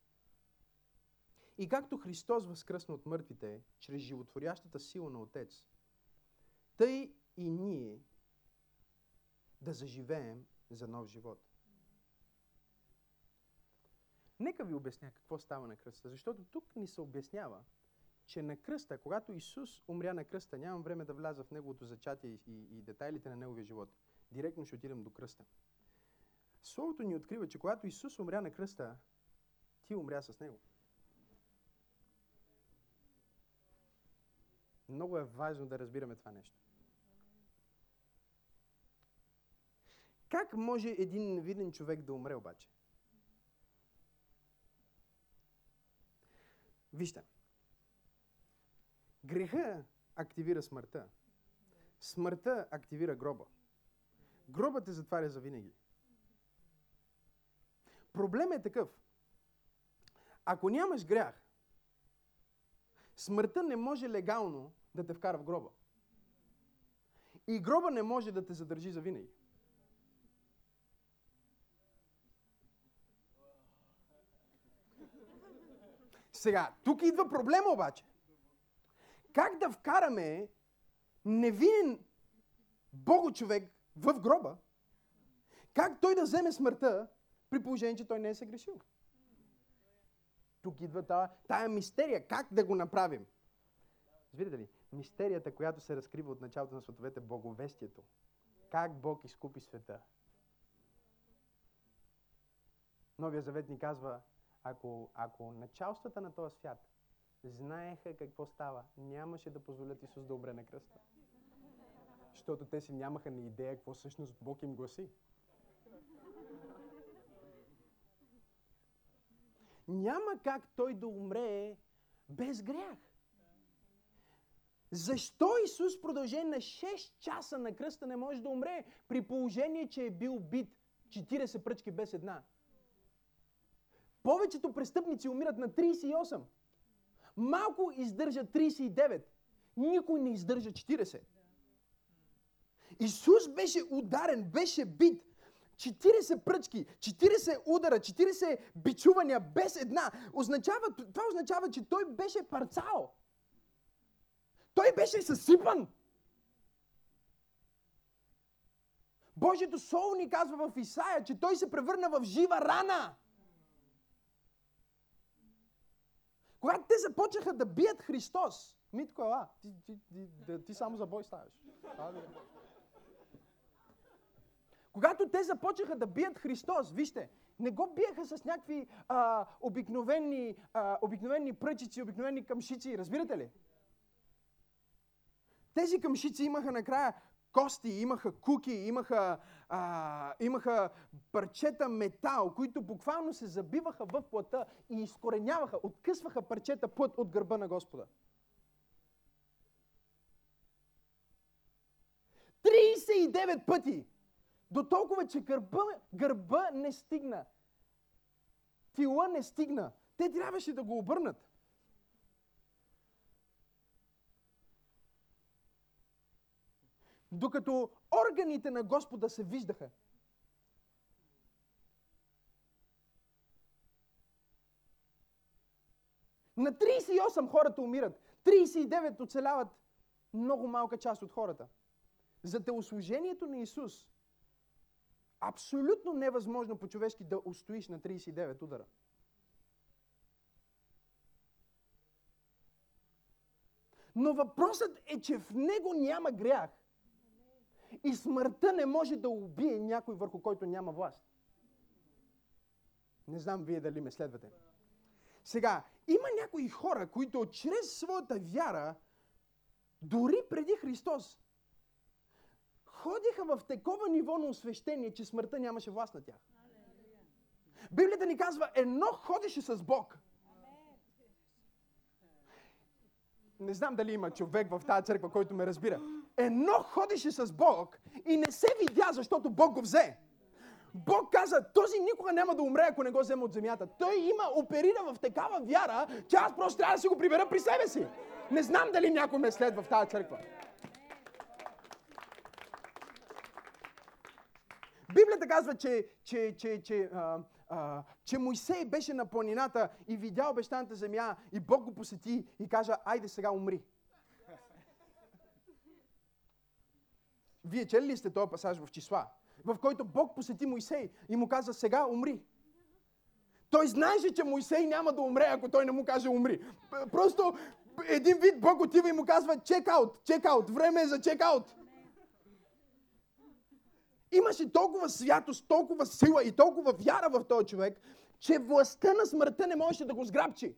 Speaker 2: И както Христос възкръсна от мъртвите, чрез животворящата сила на Отец, тъй и ние да заживеем за нов живот. Нека ви обясня какво става на кръста, защото тук ни се обяснява, че на кръста, когато Исус умря на кръста, нямам време да вляза в Неговото зачатие и, и, и детайлите на Неговия живот. Директно ще отидем до кръста. Словото ни открива, че когато Исус умря на кръста, ти умря с Него. Много е важно да разбираме това нещо. Как може един невиден човек да умре обаче? Вижте. Греха активира смъртта. Смъртта активира гроба. Гробът те затваря за винаги. Проблемът е такъв. Ако нямаш грях, смъртта не може легално да те вкара в гроба. И гроба не може да те задържи за винаги. Сега, тук идва проблема обаче. Как да вкараме невинен Бого човек в гроба? Как той да вземе смъртта при положение, че той не е съгрешил. Тук идва тая, тая мистерия. Как да го направим? Разбирате ли? Мистерията, която се разкрива от началото на световете, боговестието. Как Бог изкупи света. Новия завет ни казва, ако, ако началствата на този свят знаеха какво става, нямаше да позволят Исус да умре на кръста. Защото те си нямаха ни идея какво всъщност Бог им гласи. Няма как той да умре без грях. Защо Исус в продължение на 6 часа на кръста не може да умре, при положение, че е бил бит 40 пръчки без една? Повечето престъпници умират на 38. Малко издържа 39. Никой не издържа 40. Исус беше ударен, беше бит. 40 пръчки, 40 удара, 40 бичувания без една. Означава, това означава, че той беше парцал. Той беше съсипан. Божието Слово ни казва в Исаия, че той се превърна в жива рана. Когато те започнаха да бият Христос, Митко, ела, ти, ти, ти, ти само за бой ставаш. Когато те започнаха да бият Христос, вижте, не го биеха с някакви а, обикновени, а, обикновени пръчици, обикновени къмшици, разбирате ли? Тези къмшици имаха накрая кости, имаха куки, имаха, а, имаха парчета метал, които буквално се забиваха в плътта и изкореняваха, откъсваха парчета плът от гърба на Господа. 39 пъти! До толкова, че гърба, гърба не стигна. Тила не стигна. Те трябваше да го обърнат. Докато органите на Господа се виждаха. На 38 хората умират. 39 оцеляват много малка част от хората. За телослужението на Исус абсолютно невъзможно по-човешки да устоиш на 39 удара. Но въпросът е, че в него няма грях. И смъртта не може да убие някой върху който няма власт. Не знам вие дали ме следвате. Сега, има някои хора, които чрез своята вяра, дори преди Христос, ходиха в такова ниво на освещение, че смъртта нямаше власт на тях. Библията ни казва, едно ходеше с Бог. Не знам дали има човек в тази църква, който ме разбира. Едно ходеше с Бог и не се видя, защото Бог го взе. Бог каза, този никога няма да умре, ако не го вземе от земята. Той има, оперира в такава вяра, че аз просто трябва да си го прибера при себе си. Не знам дали някой ме следва в тази църква. Библията казва, че, че, че, че, а, а, че Моисей беше на планината и видя обещаната земя и Бог го посети и кажа, айде сега умри. Вие чели ли сте този пасаж в числа? В който Бог посети Моисей и му каза, сега умри. Той знаеше, че Моисей няма да умре, ако той не му каже умри. Просто един вид Бог отива и му казва, чекаут, чекаут, време е за чекаут. Имаше толкова святост, толкова сила и толкова вяра в този човек, че властта на смъртта не можеше да го сграбчи.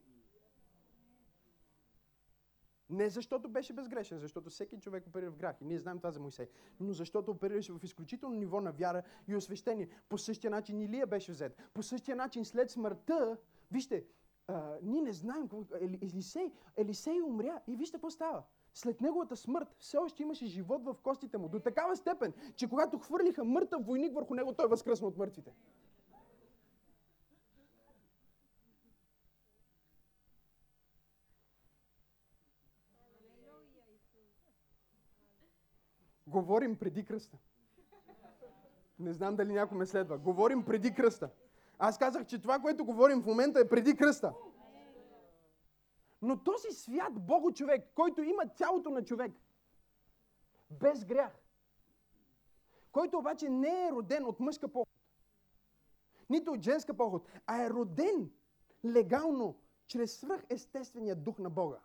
Speaker 2: Не защото беше безгрешен, защото всеки човек оперира в грях. И ние знаем това за Моисей. Но защото оперираше в изключително ниво на вяра и освещение. По същия начин Илия беше взет. По същия начин след смъртта, вижте, а, ние не знаем, Елисей, Елисей умря и вижте какво става след неговата смърт все още имаше живот в костите му. До такава степен, че когато хвърлиха мъртъв войник върху него, той възкръсна от мъртвите. Говорим преди кръста. Не знам дали някой ме следва. Говорим преди кръста. Аз казах, че това, което говорим в момента е преди кръста. Но този свят Бого човек, който има тялото на човек, без грях, който обаче не е роден от мъжка поход, нито от женска поход, а е роден легално, чрез свръхестествения дух на Бога.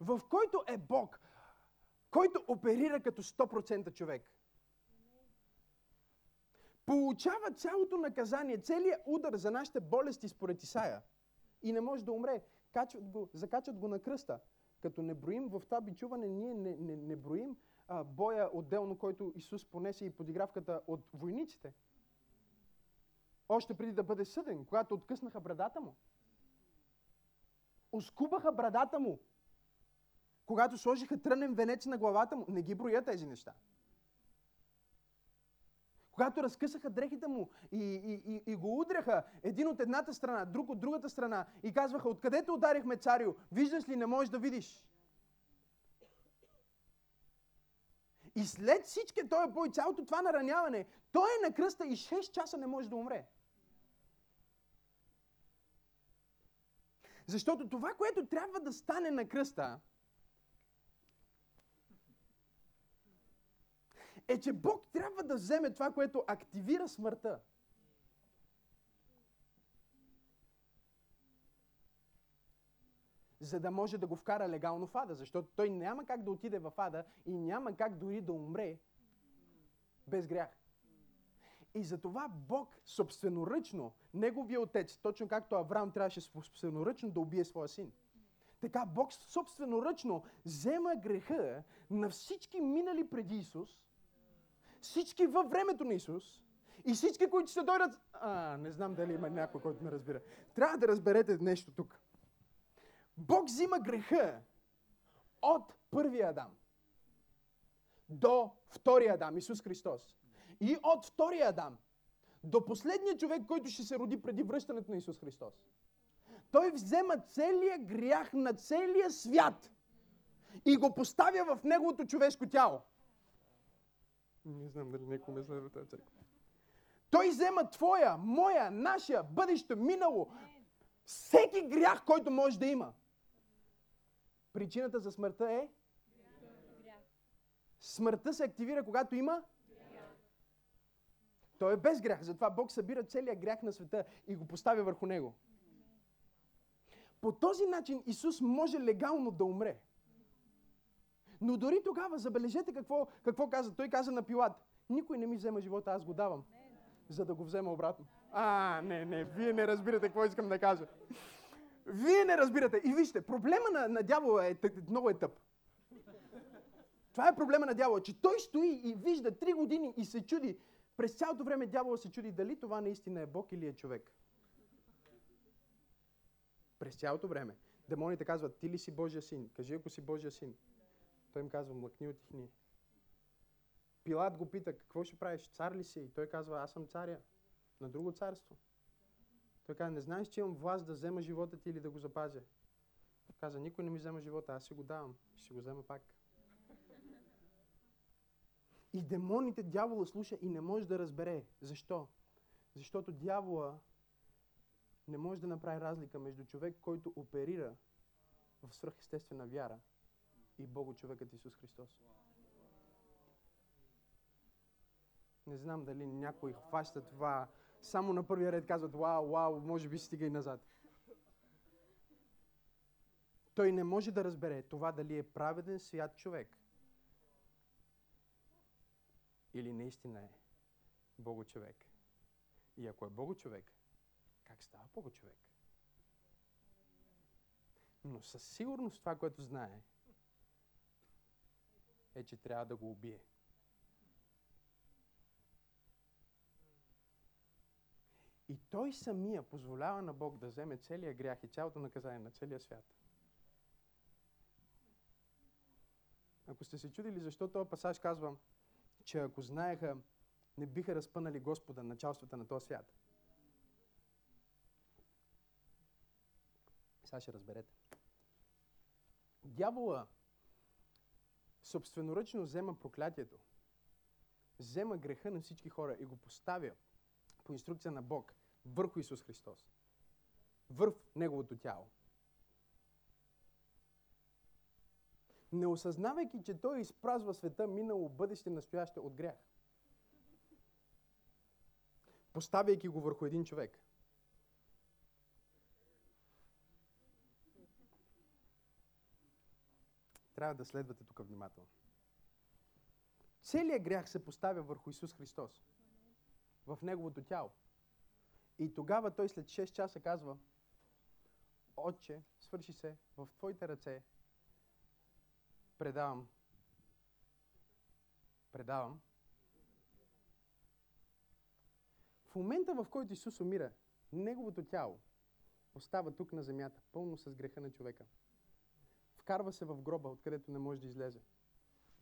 Speaker 2: В който е Бог, който оперира като 100% човек получава цялото наказание, целият удар за нашите болести според Исаия и не може да умре. Качват го, закачат го на кръста. Като не броим в това бичуване, ние не, не, не броим а, боя отделно, който Исус понесе и подигравката от войниците. Още преди да бъде съден, когато откъснаха брадата му. Оскубаха брадата му. Когато сложиха трънен венец на главата му. Не ги броя тези неща. Когато разкъсаха дрехите му и, и, и, и го удряха един от едната страна, друг от другата страна и казваха, откъде те ударихме царю, виждаш ли, не можеш да видиш. И след всички този бой, цялото това нараняване, той е на кръста и 6 часа не може да умре. Защото това, което трябва да стане на кръста, е, че Бог трябва да вземе това, което активира смъртта. за да може да го вкара легално в ада, защото той няма как да отиде в ада и няма как дори да умре без грях. И затова Бог собственоръчно, неговия отец, точно както Авраам трябваше собственоръчно да убие своя син. Така Бог собственоръчно взема греха на всички минали преди Исус, всички във времето на Исус и всички, които ще дойдат... А, не знам дали има някой, който ме разбира. Трябва да разберете нещо тук. Бог взима греха от първия Адам до втория Адам, Исус Христос. И от втория Адам до последния човек, който ще се роди преди връщането на Исус Христос. Той взема целия грях на целия свят и го поставя в неговото човешко тяло. Не знам дали някой ме следва тази църква. Той взема твоя, моя, нашия, бъдеще, минало, всеки грях, който може да има. Причината за смъртта е? Смъртта се активира, когато има? Той е без грях. Затова Бог събира целият грях на света и го поставя върху него. По този начин Исус може легално да умре. Но дори тогава, забележете какво, какво каза. Той каза на Пилат, никой не ми взема живота, аз го давам, за да го взема обратно. А, не, не, вие не разбирате какво искам да кажа. Вие не разбирате. И вижте, проблема на, на дявола е много е тъп. Това е проблема на дявола, че той стои и вижда три години и се чуди. През цялото време дявола се чуди дали това наистина е Бог или е човек. През цялото време. Демоните казват, ти ли си Божия син? Кажи, ако си Божия син. Той им казва, млъкни, отихни. Пилат го пита, какво ще правиш? Цар ли си? И той казва, аз съм царя на друго царство. Той каза, не знаеш, че имам власт да взема живота ти или да го запазя. Каза, никой не ми взема живота, аз си го давам. Ще го взема пак. И демоните, дявола слуша и не може да разбере. Защо? Защото дявола не може да направи разлика между човек, който оперира в свръхестествена вяра и Бого човекът Исус Христос. Не знам дали някой хваща това само на първия ред казват, вау, вау, може би стига и назад. Той не може да разбере това дали е праведен свят човек. Или наистина е Бого човек. И ако е Бого човек, как става Бого човек? Но със сигурност това, което знае, е, че трябва да го убие. И той самия позволява на Бог да вземе целия грях и цялото наказание на целия свят. Ако сте се чудили защо този пасаж казва, че ако знаеха, не биха разпънали Господа началствата на този свят. Сега ще разберете. Дявола собственоръчно взема проклятието, взема греха на всички хора и го поставя по инструкция на Бог върху Исус Христос. Върх Неговото тяло. Не осъзнавайки, че Той изпразва света минало, бъдеще, настояще от грях. Поставяйки го върху един човек. Трябва да следвате тук внимателно. Целият грях се поставя върху Исус Христос. В Неговото тяло. И тогава той след 6 часа казва, Отче, свърши се, в Твоите ръце предавам. Предавам. В момента, в който Исус умира, Неговото тяло остава тук на земята, пълно с греха на човека. Вкарва се в гроба, откъдето не може да излезе.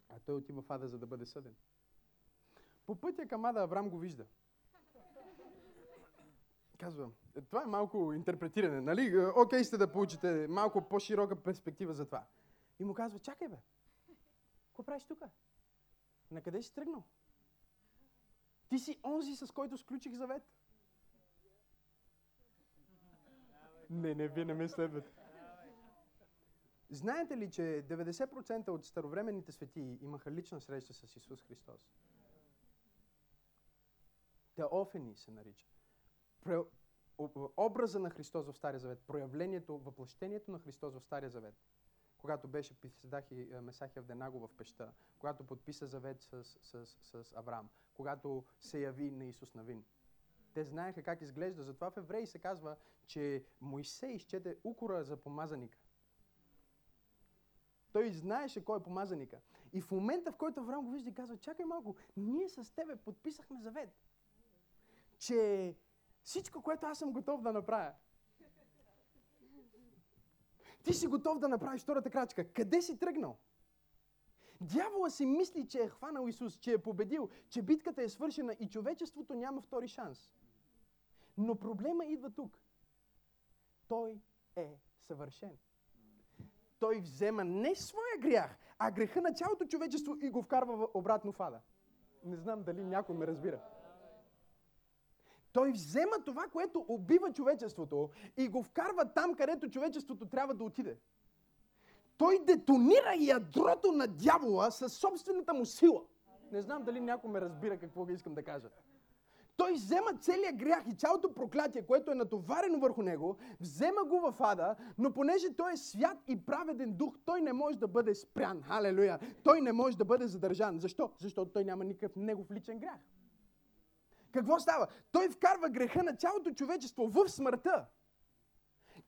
Speaker 2: А той отива в ада, за да бъде съден. По пътя към ада Авраам го вижда казва, е, това е малко интерпретиране, нали? Е, окей сте да получите малко по-широка перспектива за това. И му казва, чакай бе, какво правиш тук? На къде си тръгнал? Ти си онзи, с който сключих завет. Не, не, вие не ме следвате. Знаете ли, че 90% от старовременните светии имаха лична среща с Исус Христос? Теофени се нарича. Образа на Христос в Стария Завет, проявлението, въплъщението на Христос в Стария Завет, когато беше Писедах и Месахия в Денаго в пеща, когато подписа завет с, с, с, с Авраам, когато се яви на Исус Навин. Те знаеха как изглежда. Затова в Евреи се казва, че Моисей изчете укора за помазаника. Той знаеше кой е помазаника. И в момента, в който Авраам го вижда и казва, чакай малко, ние с тебе подписахме завет, че всичко, което аз съм готов да направя, ти си готов да направиш втората крачка. Къде си тръгнал? Дявола си мисли, че е хванал Исус, че е победил, че битката е свършена и човечеството няма втори шанс. Но проблема идва тук. Той е съвършен. Той взема не своя грях, а греха на цялото човечество и го вкарва обратно в ада. Не знам дали някой ме разбира. Той взема това, което убива човечеството и го вкарва там, където човечеството трябва да отиде. Той детонира ядрото на дявола със собствената му сила. Не знам дали някой ме разбира какво искам да кажа. Той взема целият грях и цялото проклятие, което е натоварено върху него, взема го в ада, но понеже той е свят и праведен дух, той не може да бъде спрян. Халелуя! Той не може да бъде задържан. Защо? Защото той няма никакъв негов личен грях. Какво става? Той вкарва греха на цялото човечество в смъртта.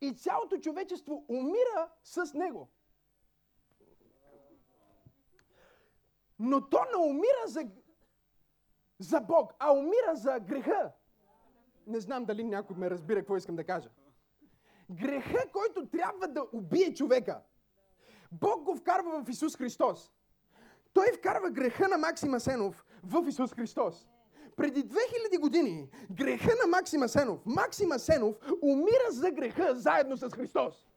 Speaker 2: И цялото човечество умира с него. Но то не умира за, за Бог, а умира за греха. Не знам дали някой ме разбира какво искам да кажа. Греха, който трябва да убие човека. Бог го вкарва в Исус Христос. Той вкарва греха на Максима Сенов в Исус Христос. Преди 2000 години греха на Максима Сенов, Максима Сенов умира за греха заедно с Христос.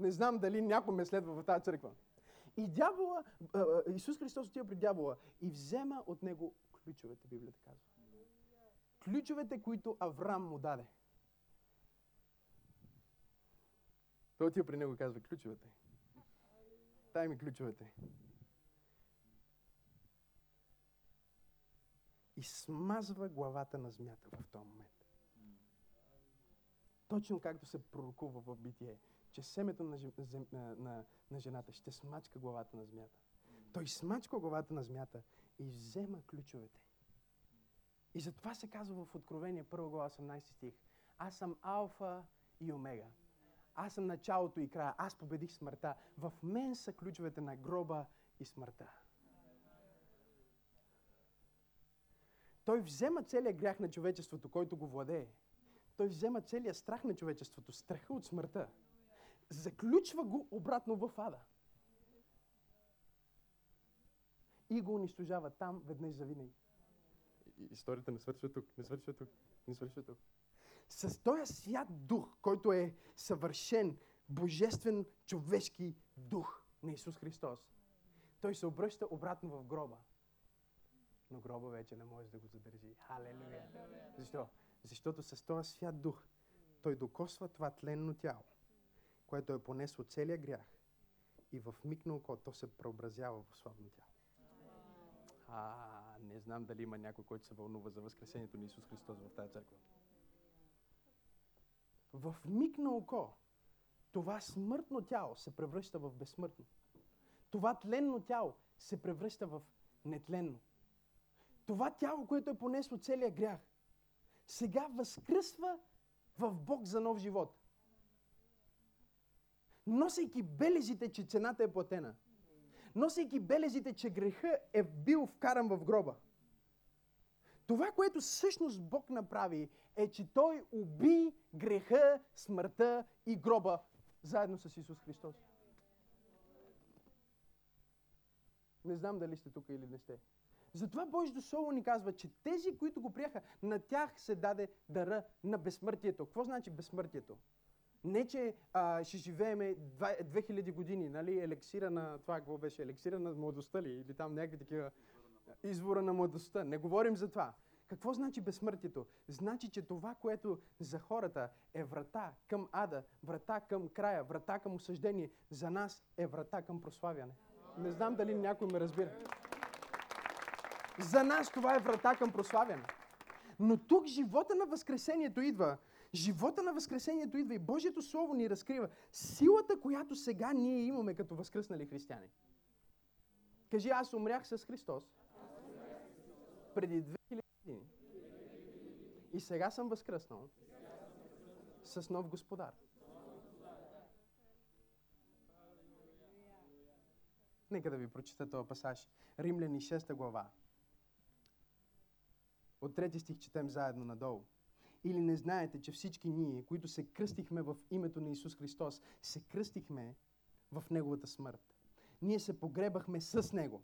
Speaker 2: Не знам дали някой ме следва в тази църква. И дявола, Исус Христос отива при дявола и взема от него ключовете, Библията казва. Ключовете, които Авраам му даде. Той отива при него и казва, ключовете. Дай ми ключовете. и смазва главата на змията в този момент. Точно както се пророкува в битие, че семето на, на, на, на жената ще смачка главата на змията. Той смачка главата на змията и взема ключовете. И затова се казва в Откровение 1 глава 18 стих. Аз съм алфа и омега. Аз съм началото и края. Аз победих смъртта. В мен са ключовете на гроба и смъртта. Той взема целият грях на човечеството, който го владее. Той взема целият страх на човечеството, страха от смъртта. Заключва го обратно в ада. И го унищожава там веднъж за винаги. Историята не свършва тук, не свършва тук, не свършва тук. С този свят дух, който е съвършен, божествен, човешки дух на Исус Христос, той се обръща обратно в гроба но гроба вече не може да го задържи. Халелуя! Защо? Защото с този свят дух той докосва това тленно тяло, което е понесло целия грях и в миг на око то се преобразява в славно тяло. А, не знам дали има някой, който се вълнува за възкресението на Исус Христос в тази църква. В миг на око това смъртно тяло се превръща в безсмъртно. Това тленно тяло се превръща в нетленно това тяло, което е понесло целият грях, сега възкръсва в Бог за нов живот. Носейки белезите, че цената е платена. Носейки белезите, че греха е бил вкаран в гроба. Това, което всъщност Бог направи, е, че Той уби греха, смъртта и гроба заедно с Исус Христос. Не знам дали сте тук или не сте. Затова Божието Слово ни казва, че тези, които го приеха, на тях се даде дара на безсмъртието. Какво значи безсмъртието? Не, че а, ще живееме 2000 години, нали, елексира на това, какво беше, елексира на младостта ли, или там някакви такива извора на младостта. Не говорим за това. Какво значи безсмъртието? Значи, че това, което за хората е врата към ада, врата към края, врата към осъждение, за нас е врата към прославяне. Не знам дали някой ме разбира. За нас това е врата към прославяне. Но тук живота на Възкресението идва. Живота на Възкресението идва и Божието Слово ни разкрива силата, която сега ние имаме като възкръснали християни. Кажи, аз умрях с Христос преди 2000 години. И сега съм възкръснал с нов господар. Нека да ви прочита този пасаж. Римляни 6 глава. От трети стих четем заедно надолу. Или не знаете, че всички ние, които се кръстихме в името на Исус Христос, се кръстихме в Неговата смърт. Ние се погребахме с Него,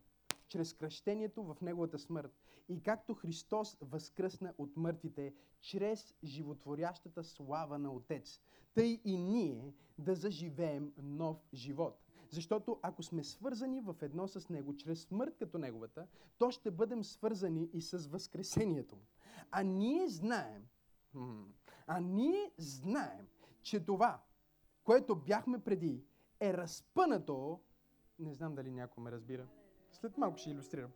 Speaker 2: чрез кръщението в Неговата смърт. И както Христос възкръсна от мъртвите, чрез животворящата слава на Отец, тъй и ние да заживеем нов живот. Защото ако сме свързани в едно с Него, чрез смърт като Неговата, то ще бъдем свързани и с Възкресението. А ние знаем, а ние знаем, че това, което бяхме преди, е разпънато, не знам дали някой ме разбира, след малко ще иллюстрирам,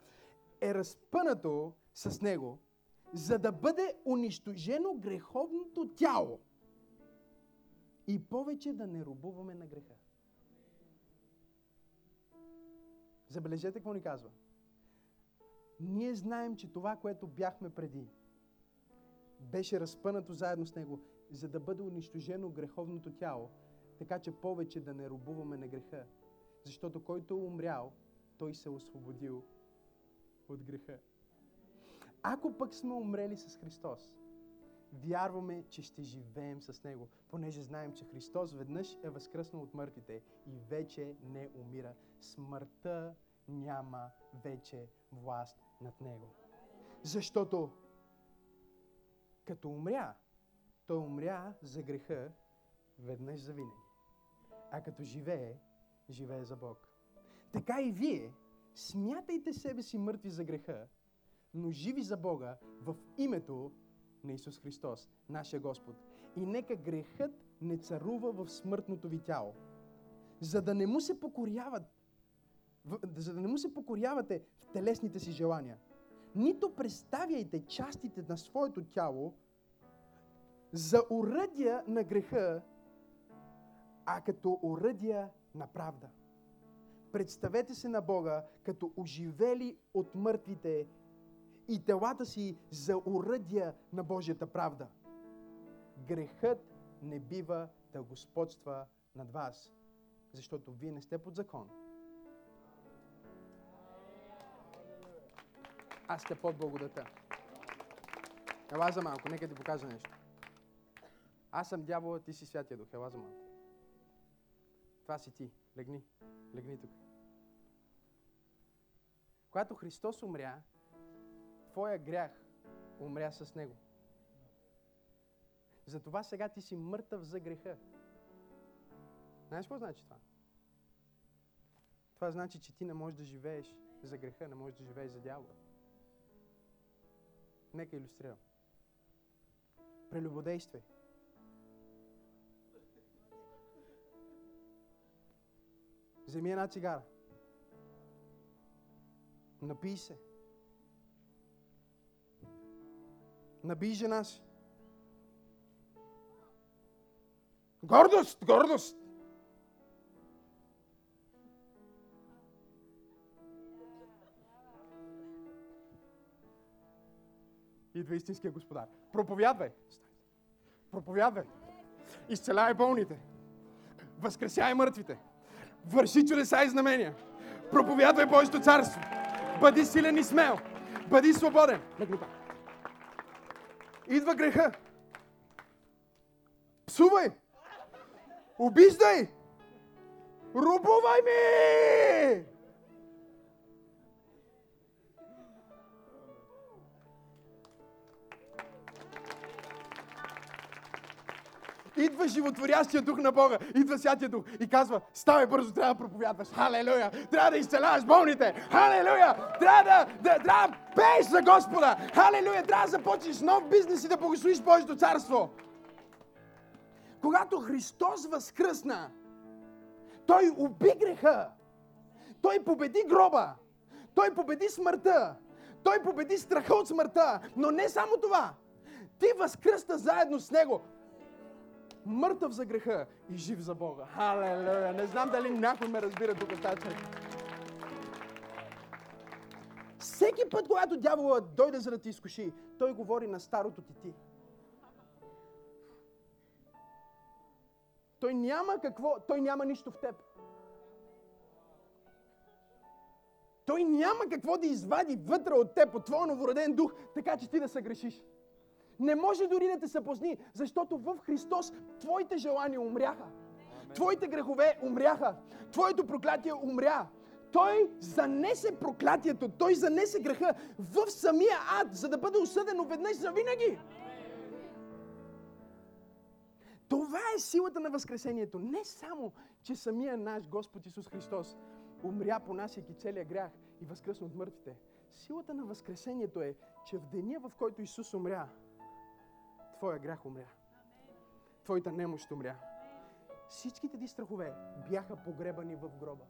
Speaker 2: е разпънато с него, за да бъде унищожено греховното тяло и повече да не рубуваме на греха. Забележете какво ни казва. Ние знаем, че това, което бяхме преди, беше разпънато заедно с него, за да бъде унищожено греховното тяло, така че повече да не рубуваме на греха. Защото който е умрял, той се е освободил от греха. Ако пък сме умрели с Христос, вярваме, че ще живеем с Него, понеже знаем, че Христос веднъж е възкръснал от мъртвите и вече не умира. Смъртта няма вече власт над Него. Защото като умря, той умря за греха веднъж за винаги. А като живее, живее за Бог. Така и вие смятайте себе си мъртви за греха, но живи за Бога в името на Исус Христос, нашия Господ. И нека грехът не царува в смъртното ви тяло, за да не му се покоряват, за да не му се покорявате в телесните си желания. Нито представяйте частите на своето тяло за уръдия на греха, а като уръдия на правда. Представете се на Бога като оживели от мъртвите и телата си за уръдия на Божията правда. Грехът не бива да господства над вас, защото вие не сте под закон. Аз сте под благодата. Ела за малко, нека ти покажа нещо. Аз съм дявола, ти си святия дух. Ела за малко. Това си ти. Легни. Легни тук. Когато Христос умря, твоя грях умря с Него. Затова сега ти си мъртъв за греха. Знаеш какво значи това? Това значи, че ти не можеш да живееш за греха, не можеш да живееш за дявола. Нека иллюстрирам. Прелюбодействие. Вземи една цигара. Напий се. Набий жена си. Гордост! Гордост! Идва истинския господар. Проповядвай! Проповядвай! Изцеляй болните! Възкресяй мъртвите! Върши чудеса и знамения! Проповядвай Божието царство! Бъди силен и смел! Бъди свободен! Идва греха. Псувай! Обиждай! Рубувай ми! Идва животворящия дух на Бога, идва Святия дух и казва, ставай бързо, трябва да проповядваш. Халелуя! Трябва да изцеляваш болните. Халелуя! Трябва да, да, трябва да пееш за Господа. Халелуя! Трябва да започнеш нов бизнес и да благословиш Божието царство. Когато Христос възкръсна, Той уби греха. Той победи гроба. Той победи смъртта. Той победи страха от смъртта. Но не само това. Ти възкръсна заедно с Него. Мъртъв за греха и жив за Бога. Халелуя! Не знам дали някой ме разбира тук в тази църква. Всеки път, когато дявола дойде за да ти изкуши, той говори на старото ти ти. Той няма какво, той няма нищо в теб. Той няма какво да извади вътре от теб, от твоя новороден дух, така че ти да се грешиш. Не може дори да те съпозни, защото в Христос твоите желания умряха. Твоите грехове умряха. Твоето проклятие умря. Той занесе проклятието, той занесе греха в самия ад, за да бъде осъдено веднъж за винаги. Това е силата на Възкресението. Не само, че самия наш Господ Исус Христос умря, понасяйки целия грях и възкръсна от мъртвите. Силата на Възкресението е, че в деня, в който Исус умря, твоя грях умря. Твоята немощ умря. Всичките ти страхове бяха погребани в гроба.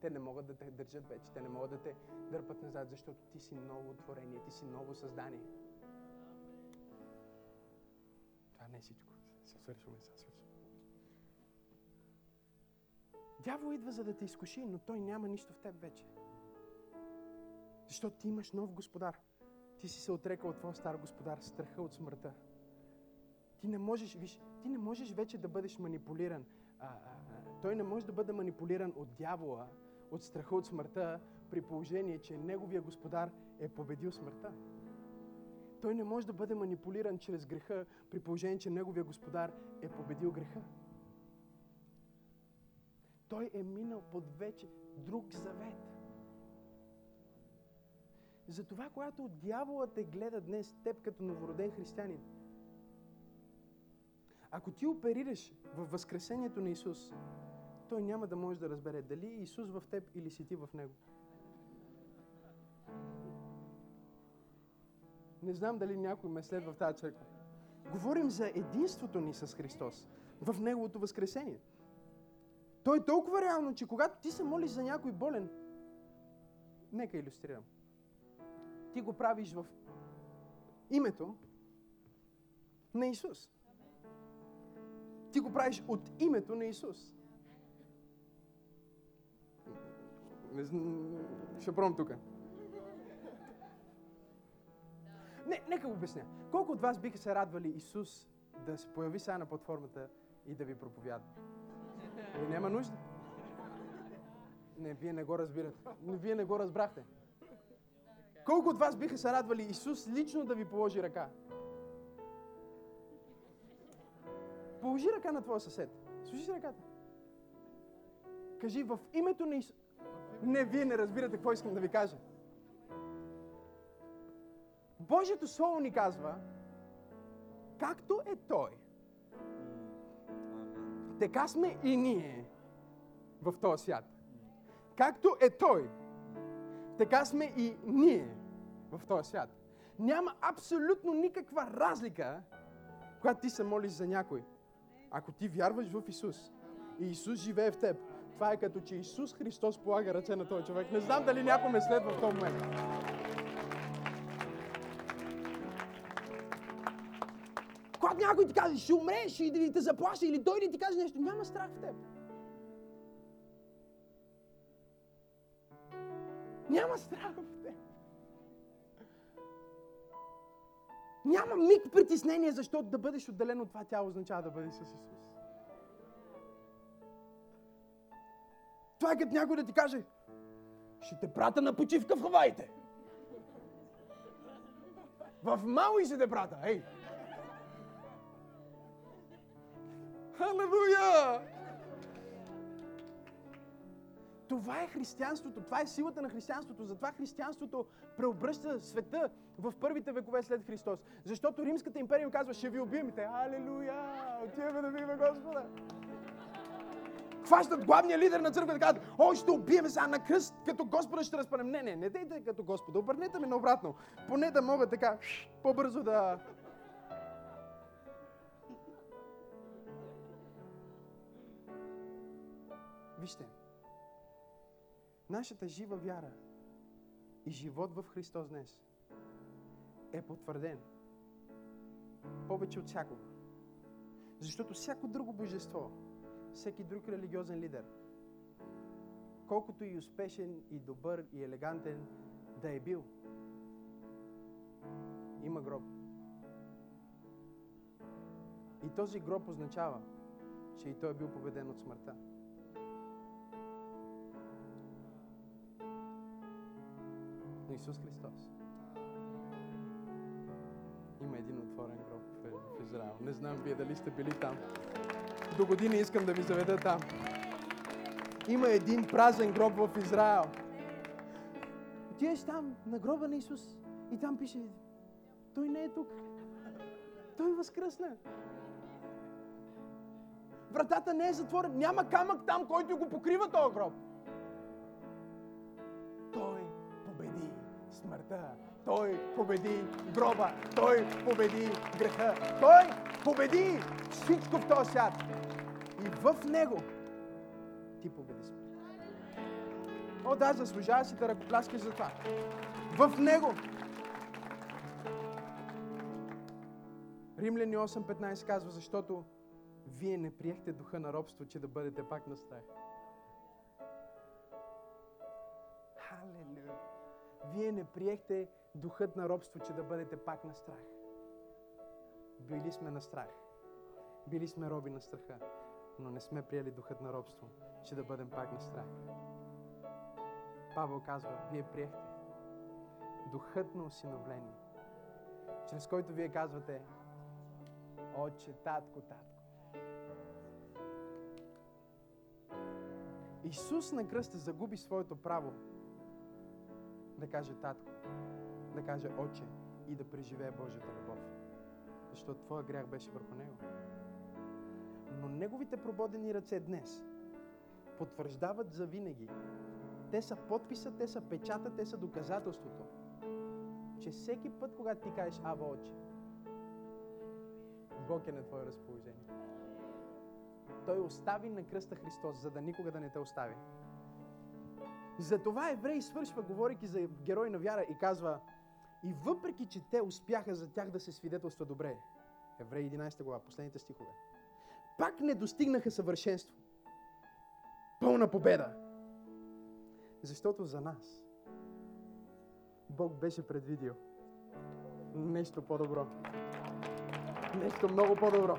Speaker 2: Те не могат да те държат вече, те не могат да те дърпат назад, защото ти си ново творение, ти си ново създание. Това не е всичко. Свършваме, се свършваме. Дявол идва за да те изкуши, но той няма нищо в теб вече. Защото ти имаш нов господар. Ти си се отрекал от твоя стар господар, страха от смъртта. Ти не можеш, виж, ти не можеш вече да бъдеш манипулиран. А, а, а, той не може да бъде манипулиран от дявола, от страха от смъртта, при положение, че неговия господар е победил смъртта. Той не може да бъде манипулиран чрез греха, при положение, че неговия господар е победил греха. Той е минал под вече друг завет. Затова, когато дяволът те гледа днес, теб като новороден християнин, ако ти оперираш в възкресението на Исус, той няма да може да разбере дали Исус в теб или си ти в Него. Не знам дали някой ме следва в тази църква. Говорим за единството ни с Христос в Неговото възкресение. То е толкова реално, че когато ти се молиш за някой болен, нека иллюстрирам. Ти го правиш в името на Исус. Ти го правиш от името на Исус. Ще пробвам тук. Не, нека го обясня. Колко от вас биха се радвали Исус да се появи сега на платформата и да ви проповядва? Ами няма нужда. Не, вие не го разбирате. Вие не го разбрахте. Колко от вас биха се радвали Исус лично да ви положи ръка? Положи ръка на твоя съсед. Служи ръката. Кажи в името на Исус. Не, вие не разбирате какво искам да ви кажа. Божието Слово ни казва, както е Той, така сме и ние в този свят. Както е Той, така сме и ние в този свят. Няма абсолютно никаква разлика, когато ти се молиш за някой. Ако ти вярваш в Исус и Исус живее в теб, това е като че Исус Христос полага ръце на този човек. Не знам дали някой ме следва в този момент. Когато някой ти каже, ще умреш или те заплаша или дойде и ти каже нещо, няма страх в теб. Няма страх в теб. Няма миг притеснение, защото да бъдеш отделен от това тяло означава да бъдеш с Исус. Това е като някой да ти каже, ще те прата на почивка в Хаваите. В Мауи ще те прата, ей! Халелуя! Това е християнството, това е силата на християнството. Затова християнството преобръща света в първите векове след Христос. Защото Римската империя им казва, ще ви убием. Те, алелуя, отиваме да видим Господа. Хващат главния лидер на църквата и казват, о, ще убием сега на кръст, като Господа ще разпънем. Не, не, не дейте като Господа, обърнете ме наобратно. Поне да мога така, по-бързо да... Вижте, нашата жива вяра и живот в Христос днес е потвърден повече от всякога. Защото всяко друго божество, всеки друг религиозен лидер, колкото и успешен, и добър, и елегантен да е бил, има гроб. И този гроб означава, че и той е бил победен от смъртта. Исус Христос има един отворен гроб в Израел. Не знам вие дали сте били там. До година искам да ви заведа там. Има един празен гроб в Израел. Отидеш там на гроба на Исус и там пише, той не е тук. Той възкръсна. Вратата не е затворена. Няма камък там, който го покрива този гроб. Смъртта. Той победи гроба. Той победи греха. Той победи всичко в този свят. И в него ти победи смъртта. О, да, заслужава си да ръкопляскаш за това. В него. Римляни 8.15 казва, защото вие не приехте духа на робство, че да бъдете пак на страх. Халелуя! Вие не приехте духът на робство, че да бъдете пак на страх. Били сме на страх. Били сме роби на страха, но не сме приели духът на робство, че да бъдем пак на страх. Павел казва, вие приехте духът на усиновление, чрез който вие казвате, Отче, татко, татко. Исус на кръста загуби своето право да каже татко, да каже отче и да преживее Божията любов. Защото твоя грях беше върху него. Но неговите прободени ръце днес потвърждават за винаги. Те са подписа, те са печата, те са доказателството, че всеки път, когато ти кажеш Ава Отче, Бог е на твое разположение. Той остави на кръста Христос, за да никога да не те остави. Затова евреи свършва, говорейки за герой на вяра и казва, и въпреки, че те успяха за тях да се свидетелства добре, Евреи 11 глава, последните стихове, пак не достигнаха съвършенство. Пълна победа. Защото за нас Бог беше предвидил нещо по-добро. Нещо много по-добро.